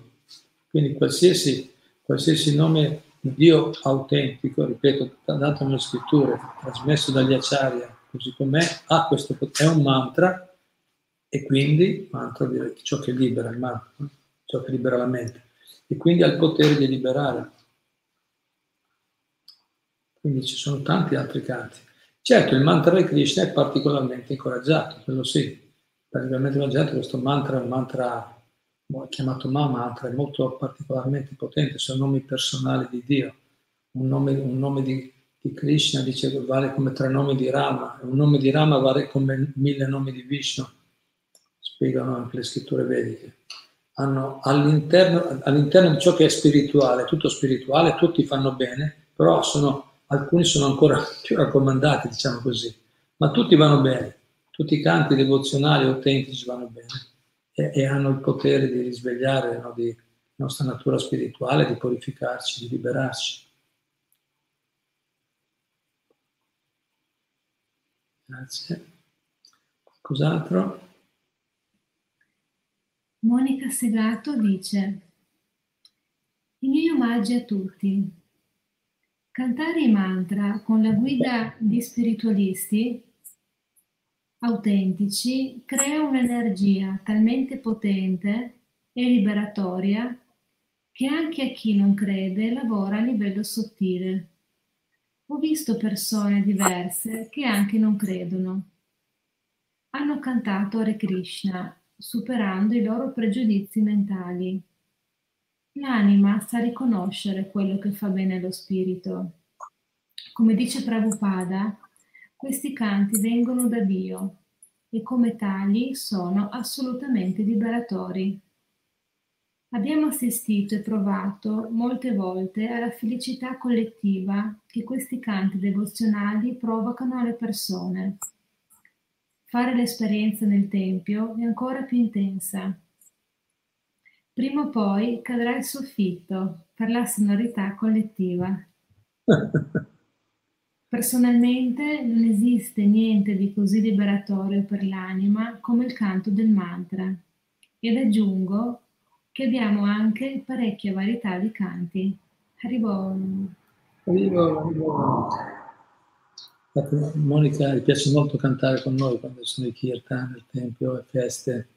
Quindi qualsiasi, qualsiasi nome di Dio autentico, ripeto, dato nelle scritture, trasmesso dagli acciaria, così com'è, ha questo potere, è un mantra e quindi, mantra ciò che libera il mantra, ciò che libera la mente, e quindi ha il potere di liberare. Quindi ci sono tanti altri canti. Certo, il mantra di Krishna è particolarmente incoraggiato, quello sì, particolarmente incoraggiato, questo mantra è un mantra chiamato Ma mantra, è molto particolarmente potente, sono nomi personali di Dio. Un nome, un nome di, di, Krishna dice vale come tre nomi di Rama, un nome di Rama vale come mille nomi di Vishnu, spiegano anche le scritture vediche. Hanno all'interno, all'interno di ciò che è spirituale, tutto spirituale, tutti fanno bene, però sono, alcuni sono ancora più raccomandati, diciamo così, ma tutti vanno bene, tutti i canti devozionali autentici vanno bene e, e hanno il potere di risvegliare no, di nostra natura spirituale, di purificarci, di liberarci. Grazie. Qualcos'altro? Monica Segato dice i miei omaggi a tutti. Cantare i mantra con la guida di spiritualisti autentici crea un'energia talmente potente e liberatoria che anche a chi non crede lavora a livello sottile. Ho visto persone diverse che anche non credono. Hanno cantato Hare Krishna, superando i loro pregiudizi mentali. L'anima sa riconoscere quello che fa bene allo spirito. Come dice Prabhupada, questi canti vengono da Dio e come tali sono assolutamente liberatori. Abbiamo assistito e provato molte volte alla felicità collettiva che questi canti devozionali provocano alle persone. Fare l'esperienza nel Tempio è ancora più intensa. Prima o poi cadrà il soffitto per la sonorità collettiva. Personalmente non esiste niente di così liberatorio per l'anima come il canto del mantra ed aggiungo che abbiamo anche parecchia varietà di canti. Arrivo. Arrivo, arrivo. Monica, gli piace molto cantare con noi quando sono i kirtan, il tempio, le feste.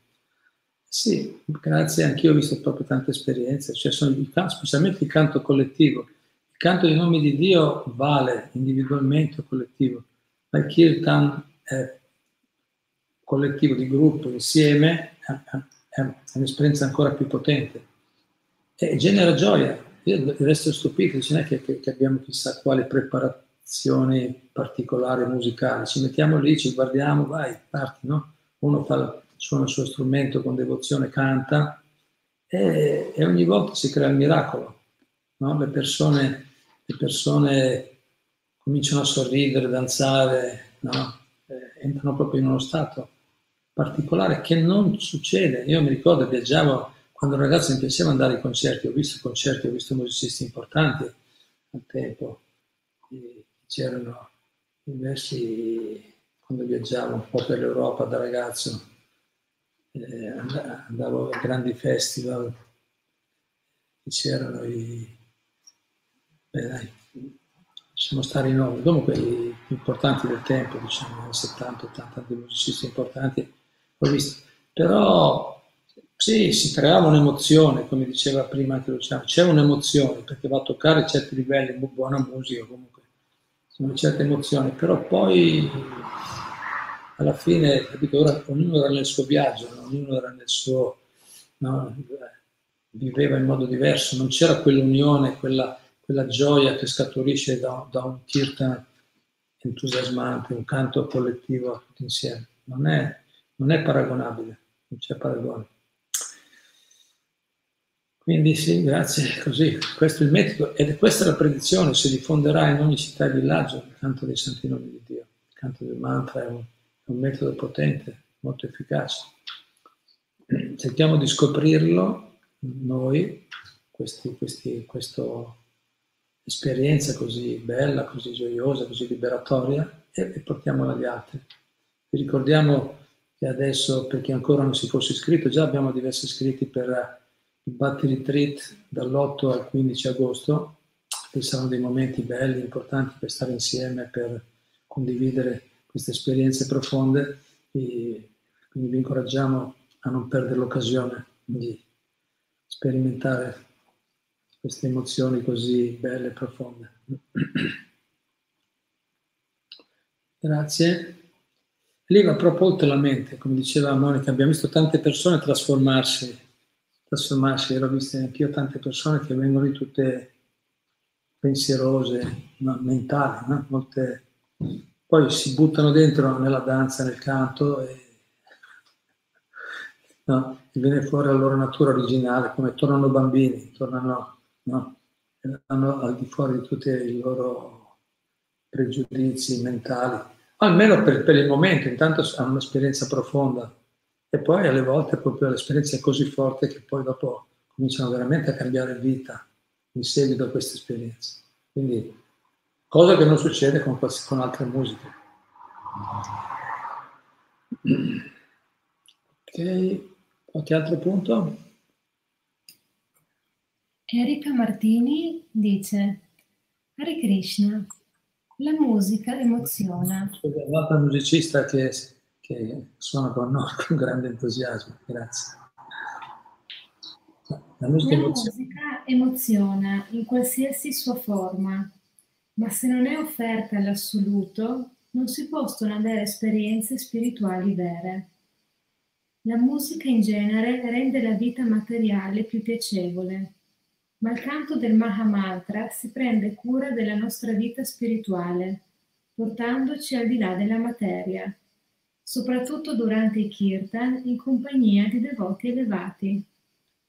Sì, grazie, anch'io ho visto proprio tante esperienze, cioè sono, specialmente il canto collettivo il canto dei nomi di Dio vale individualmente o collettivo, ma il kirtan è collettivo, di gruppo, insieme, è, un'esperienza ancora più potente e genera gioia. Io resto stupito, non è che, che abbiamo chissà quale preparazione particolare musicale, ci mettiamo lì, ci guardiamo, vai, parti, no? Uno fa, suona il suo strumento con devozione, canta e, e ogni volta si crea il miracolo no? le, persone, le, persone, cominciano a sorridere, danzare, no? eh, entrano proprio in uno stato particolare che non succede. Io mi ricordo, viaggiavo quando ragazzo mi piaceva andare ai concerti, ho visto concerti, ho visto musicisti importanti al tempo, e c'erano diversi, quando viaggiavo un po' per l'Europa da ragazzo, eh, andavo a grandi festival, c'erano i, Beh, dai, lasciamo stare i nomi. Comunque i più importanti del tempo, diciamo, 70, 80 dei musicisti importanti, ho visto. Però sì, si creava un'emozione, come diceva prima anche Luciano, c'è un'emozione perché va a toccare certi livelli, buona musica comunque, sono certe emozioni, però poi alla fine, capito, ora ognuno era nel suo viaggio, ognuno era nel suo, no, viveva in modo diverso, non c'era quell'unione, quella quella gioia che scaturisce da, da un kirtan entusiasmante, un canto collettivo tutti insieme. Non è, non è paragonabile, non c'è paragone. Quindi sì, grazie, così, questo è il metodo ed questa è la predizione, si diffonderà in ogni città e villaggio il canto dei santi nomi di Dio. Il canto del mantra è un, è un metodo potente, molto efficace. Cerchiamo di scoprirlo noi, questi, questi, questo esperienza così bella, così gioiosa, così liberatoria e, e portiamola agli altri. Vi ricordiamo che adesso, per chi ancora non si fosse iscritto, già abbiamo diversi iscritti per il Batti Retreat dall'8 al 15 agosto, che saranno dei momenti belli, importanti per stare insieme, per condividere queste esperienze profonde. E quindi vi incoraggiamo a non perdere l'occasione di sperimentare queste emozioni così belle e profonde. Grazie. Lì va proprio oltre la mente, come diceva Monica, abbiamo visto tante persone trasformarsi, trasformarsi, ero visto anch'io tante persone che vengono lì tutte pensierose, no, mentali, no? Molte... poi si buttano dentro nella danza, nel canto e, no? viene fuori la loro natura originale, come tornano bambini, tornano, al di fuori di tutti i loro pregiudizi mentali almeno per, per il momento, intanto hanno un'esperienza profonda e poi alle volte proprio l'esperienza è così forte che poi dopo cominciano veramente a cambiare vita in seguito a questa esperienza. Quindi, cosa che non succede con, con altre musiche. Ok, qualche altro punto? Erika Martini dice, Hare Krishna, la musica emoziona. Un'altra musicista che, che suona con noi con grande entusiasmo, grazie. La musica, La musica emoziona in qualsiasi sua forma, ma se non è offerta all'assoluto, non si possono avere esperienze spirituali vere. La musica in genere rende la vita materiale più piacevole ma il canto del Mahamantra si prende cura della nostra vita spirituale, portandoci al di là della materia, soprattutto durante i kirtan in compagnia di devoti elevati.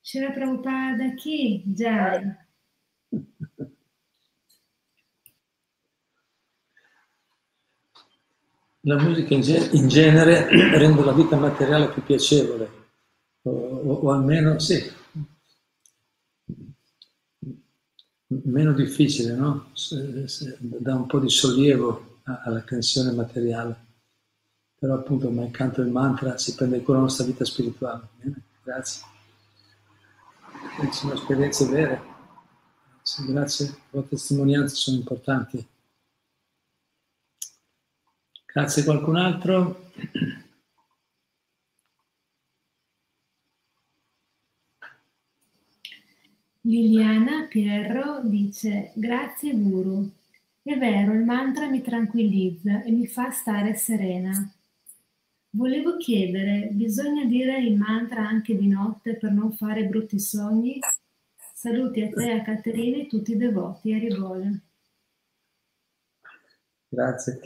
C'era Prabhupada chi? Jai. La musica in, ge- in, genere rende la vita materiale più piacevole, o, o, o almeno sì, meno difficile, no? Se, se, dà un po' di sollievo alla tensione materiale. Però appunto mancando il mantra si prende cura della nostra vita spirituale. Bene? Grazie. Sono esperienze vere. Grazie, grazie. Le vostre testimonianze sono importanti. Grazie qualcun altro. Liliana Pierro dice grazie guru. È vero, il mantra mi tranquillizza e mi fa stare serena. Volevo chiedere, bisogna dire il mantra anche di notte per non fare brutti sogni? Saluti a te, a Caterina e tutti i devoti, a Rivole. Grazie.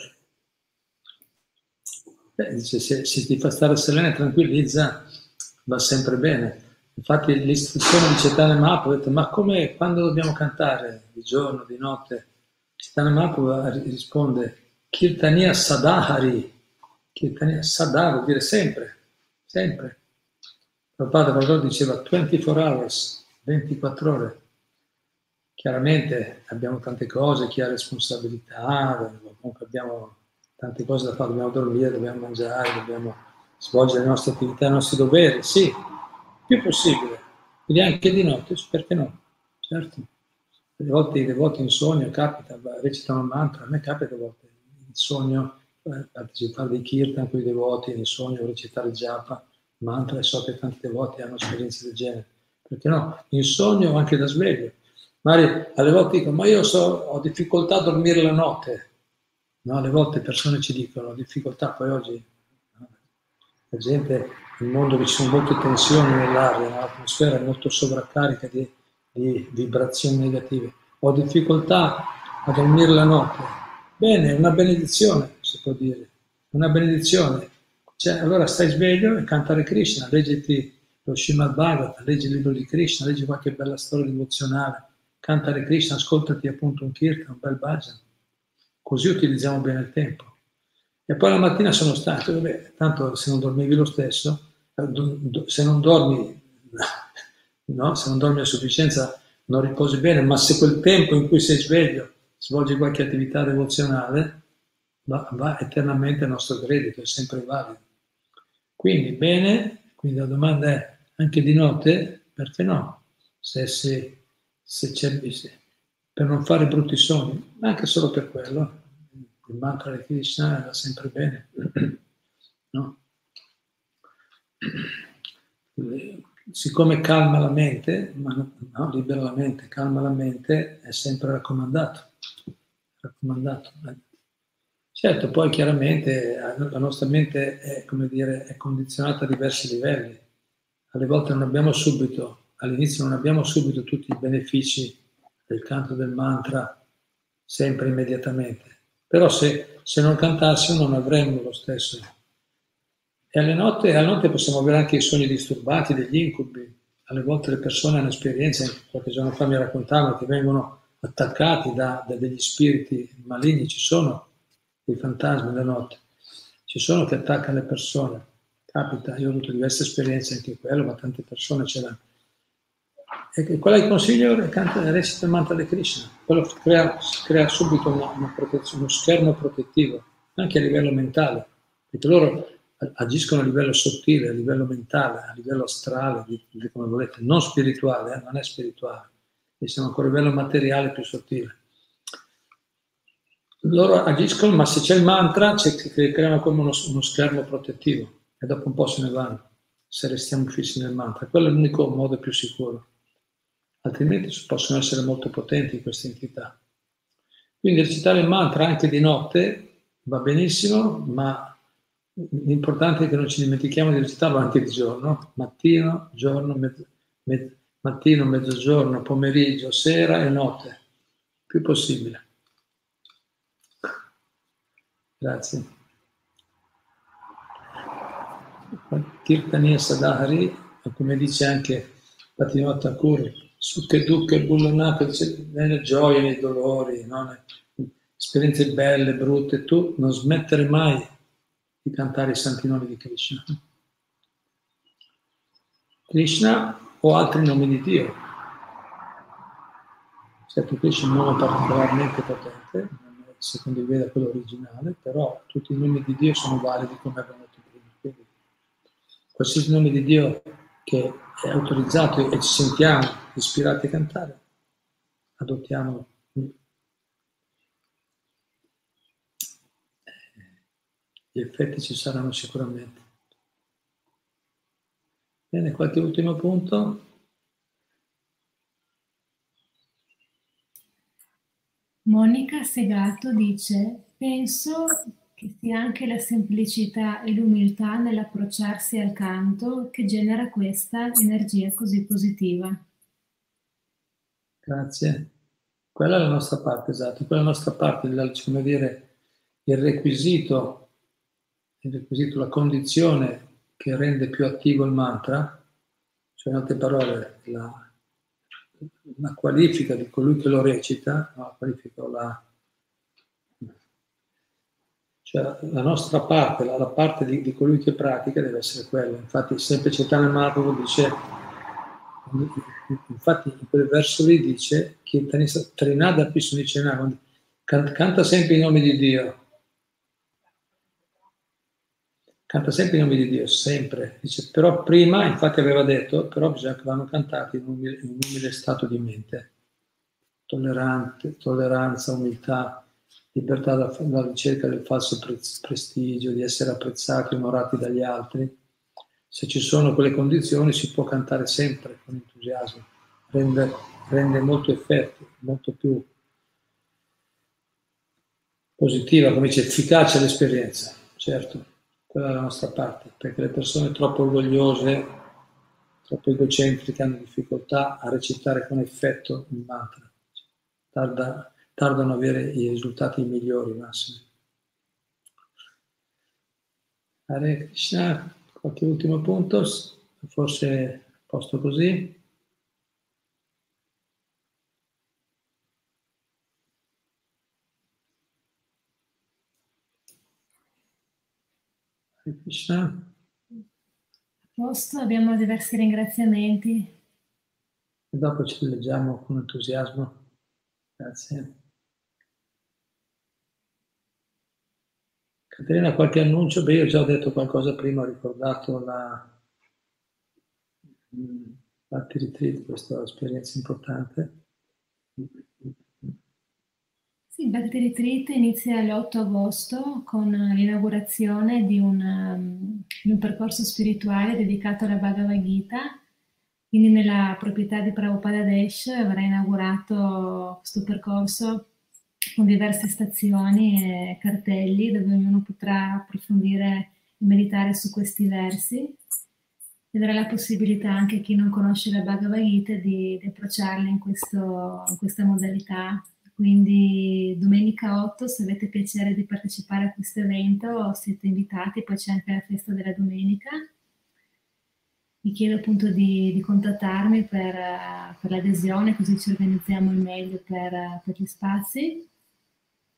Beh, dice, se, se ti fa stare serena e tranquillizza, va sempre bene Infatti l'istruzione di Cetane Mahaprabhu ha detto, ma come, quando dobbiamo cantare, di giorno, di notte? Cetane Mahaprabhu risponde, Kirtania Sadahari, Kirtania Sadhara vuol dire sempre, sempre. Prabhupada Prabhupada diceva 24 hours, 24 ore. Chiaramente abbiamo tante cose, chi ha responsabilità, comunque abbiamo tante cose da fare, dobbiamo dormire, dobbiamo mangiare, dobbiamo svolgere le nostre attività, i nostri doveri, sì, più possibile. Quindi anche di notte, perché no? Certo. A volte i devoti in sogno capita, recitano il mantra, a me capita a volte in sogno partecipare dei kirtan con i devoti, in sogno recitare japa, mantra so che tanti devoti hanno esperienze del genere. Perché no? In sogno o anche da sveglio. Magari alle volte dicono, ma io so, ho difficoltà a dormire la notte. No, alle volte persone ci dicono, ho difficoltà, poi oggi la gente un mondo dove ci sono molte tensioni nell'aria, l'atmosfera è molto sovraccarica di, di vibrazioni negative. Ho difficoltà a dormire la notte. Bene, è una benedizione, si può dire. Una benedizione. Cioè, allora stai sveglio e cantare Krishna, leggiti lo Srimad Bhagavatam, leggi il libro di Krishna, leggi qualche bella storia devozionale, cantare Krishna, ascoltati appunto un kirtan, un bel bhajan. Così utilizziamo bene il tempo. E poi la mattina sono stanco, vabbè, tanto se non dormivi lo stesso, se non dormi, no? se non dormi a sufficienza non riposi bene, ma se quel tempo in cui sei sveglio svolgi qualche attività devozionale, va, eternamente il nostro credito, è sempre valido. Quindi bene, quindi la domanda è anche di notte, perché no? Se, se, se c'è per non fare brutti sogni, ma anche solo per quello, il mantra di Krishna va sempre bene. No? siccome calma la mente, ma no, libera la mente, calma la mente, è sempre raccomandato. raccomandato. Certo, poi chiaramente la nostra mente è, dire, è condizionata a diversi livelli. Alle volte non abbiamo subito, all'inizio non abbiamo subito tutti i benefici del canto del mantra sempre immediatamente. Però se, se non cantassimo non avremmo lo stesso. E alle notte, alle notte possiamo avere anche i sogni disturbati, degli incubi. Alle volte le persone hanno esperienze, qualche giorno fa mi raccontavano, che vengono attaccati da, da degli spiriti maligni, ci sono dei fantasmi la notte, ci sono che attaccano le persone, capita, io ho avuto diverse esperienze anche quello, ma tante persone ce l'hanno. E quello che consiglio? È canta, recita il mantra di Krishna, quello crea, crea subito una, una uno schermo protettivo, anche a livello mentale, perché loro agiscono a livello sottile, a livello mentale, a livello astrale, come volete, non spirituale, eh, non è spirituale, e siamo ancora a livello materiale più sottile loro agiscono, ma se c'è il mantra, c'è, creano come uno, uno, schermo protettivo e dopo un po' se ne vanno, se restiamo fissi nel mantra. Quello è l'unico modo più sicuro. Altrimenti possono essere molto potenti queste entità. Quindi recitare il mantra anche di notte va benissimo, ma l'importante è che non ci dimentichiamo di recitarlo anche di giorno, mattino, giorno, mezzo, mezzo, mattino, mezzogiorno, pomeriggio, sera e notte, più possibile. Grazie. Kirtaniya Sadahari, come dice anche Patinot Thakur, Sukhe Dukkha Bullonaka, dice nelle gioie, nei dolori, no? esperienze belle, brutte, tu non smettere mai di cantare i santi nomi di Krishna. Krishna o altri nomi di Dio. Certo, Krishna è un nome particolarmente potente, secondo il Veda quello originale, però tutti i nomi di Dio sono validi come abbiamo detto prima. Quindi qualsiasi nome di Dio che è autorizzato e ci sentiamo ispirati a cantare, adottiamolo. Gli effetti ci saranno sicuramente. Bene, qualche ultimo punto? Monica Segato dice: Penso che sia anche la semplicità e l'umiltà nell'approcciarsi al canto che genera questa energia così positiva. Grazie. Quella è la nostra parte, esatto. Quella è la nostra parte, come dire, il requisito, il requisito, la condizione che rende più attivo il mantra, cioè in altre parole, la, una qualifica di colui che lo recita, no, qualifica la, cioè la nostra parte, la, la parte di, di, colui che pratica deve essere quella. Infatti sempre Chaitanya Mahaprabhu dice, infatti in quel verso lì dice, che Trinada Pisunicenava, canta sempre i nomi di Dio, canta sempre i nomi di Dio, sempre. Dice, però prima, infatti aveva detto, però bisogna che vanno cantati in un umile, in un umile stato di mente. Tollerante, tolleranza, umiltà, libertà dalla ricerca del falso prestigio, di essere apprezzati, onorati dagli altri. Se ci sono quelle condizioni si può cantare sempre con entusiasmo, rende, rende molto effetto, molto più positiva, come dice, efficace l'esperienza, certo quella è la nostra parte, perché le persone troppo orgogliose, troppo egocentriche hanno difficoltà a recitare con effetto il mantra, Tarda, tardano ad avere i risultati migliori, massimi. Hare Krishna, qualche ultimo punto, forse posto così. Krishna. A posto, abbiamo diversi ringraziamenti. E dopo ci leggiamo con entusiasmo. Grazie. Caterina, qualche annuncio? Beh, io già ho detto qualcosa prima, ho ricordato la, mm, l'Atti Retreat, questa esperienza importante. Il Bhakti Retreat inizia l'8 agosto con l'inaugurazione di un, um, di un percorso spirituale dedicato alla Bhagavad Gita. Quindi nella proprietà di Prabhupada Desh avrà inaugurato questo percorso con diverse stazioni e cartelli dove ognuno potrà approfondire e meditare su questi versi e dare la possibilità anche a chi non conosce la Bhagavad Gita di, di approcciarli in, questo, in questa modalità. Quindi domenica 8, se avete piacere di partecipare a questo evento, siete invitati, poi c'è anche la festa della domenica. Vi chiedo appunto di, di contattarmi per, per, l'adesione, così ci organizziamo al meglio per, per gli spazi.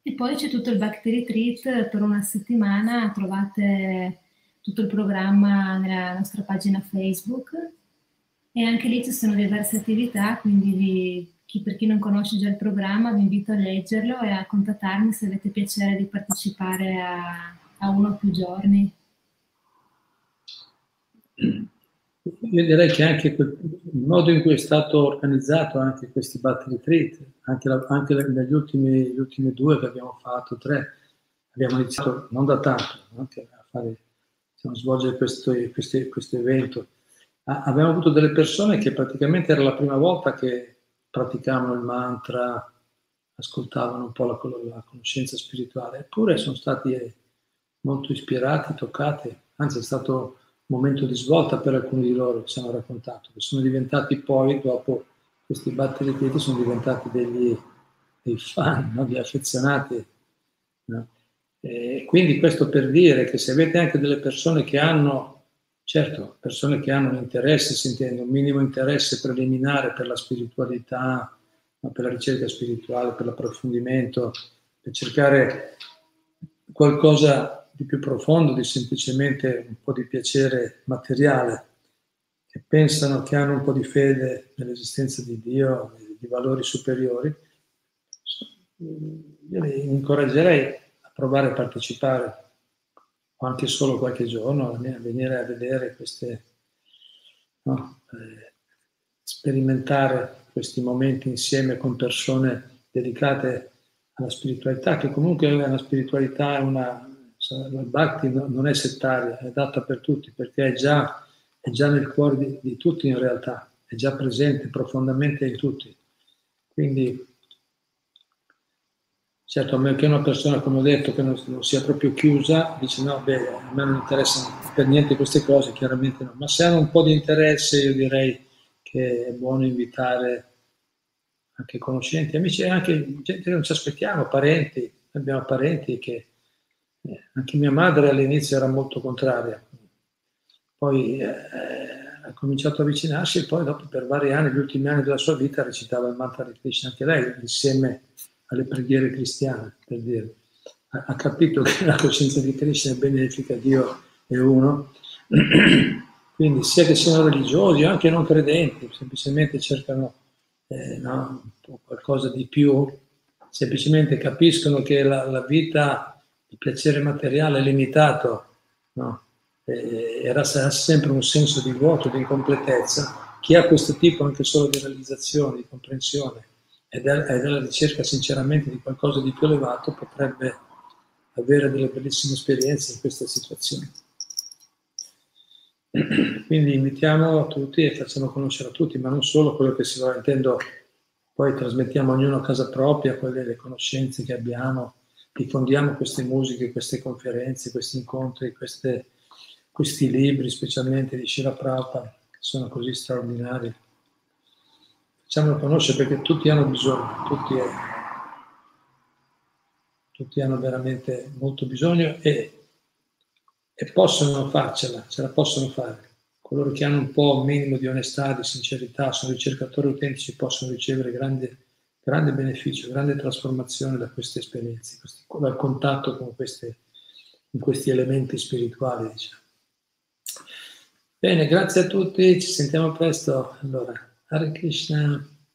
E poi c'è tutto il Bhakti Retreat per una settimana, trovate tutto il programma nella nostra pagina Facebook e anche lì ci sono diverse attività, quindi vi, chi, per chi non conosce già il programma vi invito a leggerlo e a contattarmi se avete piacere di partecipare a, a uno o più giorni. Io direi che anche il modo in cui è stato organizzato anche questi battle retreat, anche, la, anche negli ultimi, gli ultimi due che abbiamo fatto, tre, abbiamo iniziato non da tanto anche a fare, diciamo, svolgere questo, questo, questo evento. Abbiamo avuto delle persone che praticamente era la prima volta che praticavano il mantra, ascoltavano un po' la, la conoscenza spirituale, eppure sono stati molto ispirati, toccati, anzi è stato momento di svolta per alcuni di loro che ci hanno raccontato, che sono diventati poi, dopo questi batteri piedi, sono diventati degli, dei fan, no? degli affezionati. No? quindi questo per dire che se avete anche delle persone che hanno, certo, persone che hanno un interesse, si intende, un minimo interesse preliminare per la spiritualità, per la ricerca spirituale, per l'approfondimento, per cercare qualcosa di più profondo di semplicemente un po' di piacere materiale, che pensano che hanno un po' di fede nell'esistenza di Dio, di valori superiori, io li incoraggerei a provare a partecipare, o anche solo qualche giorno, a venire a vedere queste, no, eh, sperimentare questi momenti insieme con persone dedicate alla spiritualità, che comunque è una spiritualità, una, la Bhakti non è settaria, è data per tutti perché è già, è già nel cuore di, di, tutti in realtà, è già presente profondamente in tutti. Quindi, certo, a meno che una persona, come ho detto, che non, non sia proprio chiusa, dice no, beh, a me non interessano per niente queste cose, chiaramente no. Ma se hanno un po' di interesse, io direi che è buono invitare anche conoscenti, amici, anche gente che non ci aspettiamo, parenti, abbiamo parenti che eh, anche mia madre all'inizio era molto contraria, poi eh, ha cominciato a avvicinarsi e poi dopo per vari anni, gli ultimi anni della sua vita, recitava il mantra di Krishna anche lei, insieme alle preghiere cristiane, per dire. Ha, ha capito che la coscienza di Krishna è benefica, Dio è uno, quindi sia che siano religiosi o anche non credenti, semplicemente cercano eh, no, qualcosa di più, semplicemente capiscono che la, la vita il piacere materiale è limitato, no? era sempre un senso di vuoto, di incompletezza, chi ha questo tipo anche solo di realizzazione, di comprensione ed è, della ricerca sinceramente di qualcosa di più elevato potrebbe avere delle bellissime esperienze in questa situazione. Quindi invitiamo tutti e facciamo conoscere a tutti, ma non solo quello che si va, intendo, poi trasmettiamo ognuno a casa propria quelle le conoscenze che abbiamo, diffondiamo queste musiche, queste conferenze, questi incontri, queste, questi libri, specialmente di Shira Prabhupada, che sono così straordinari. Facciamolo conoscere perché tutti hanno bisogno, tutti, tutti hanno veramente molto bisogno e, e possono farcela, ce la possono fare. Coloro che hanno un po' un minimo di onestà, di sincerità, sono ricercatori autentici, possono ricevere grandi grande beneficio, grande trasformazione da queste esperienze, dal contatto con queste, con questi elementi spirituali. Diciamo. Bene, grazie a tutti, ci sentiamo presto. Allora, Hare Krishna.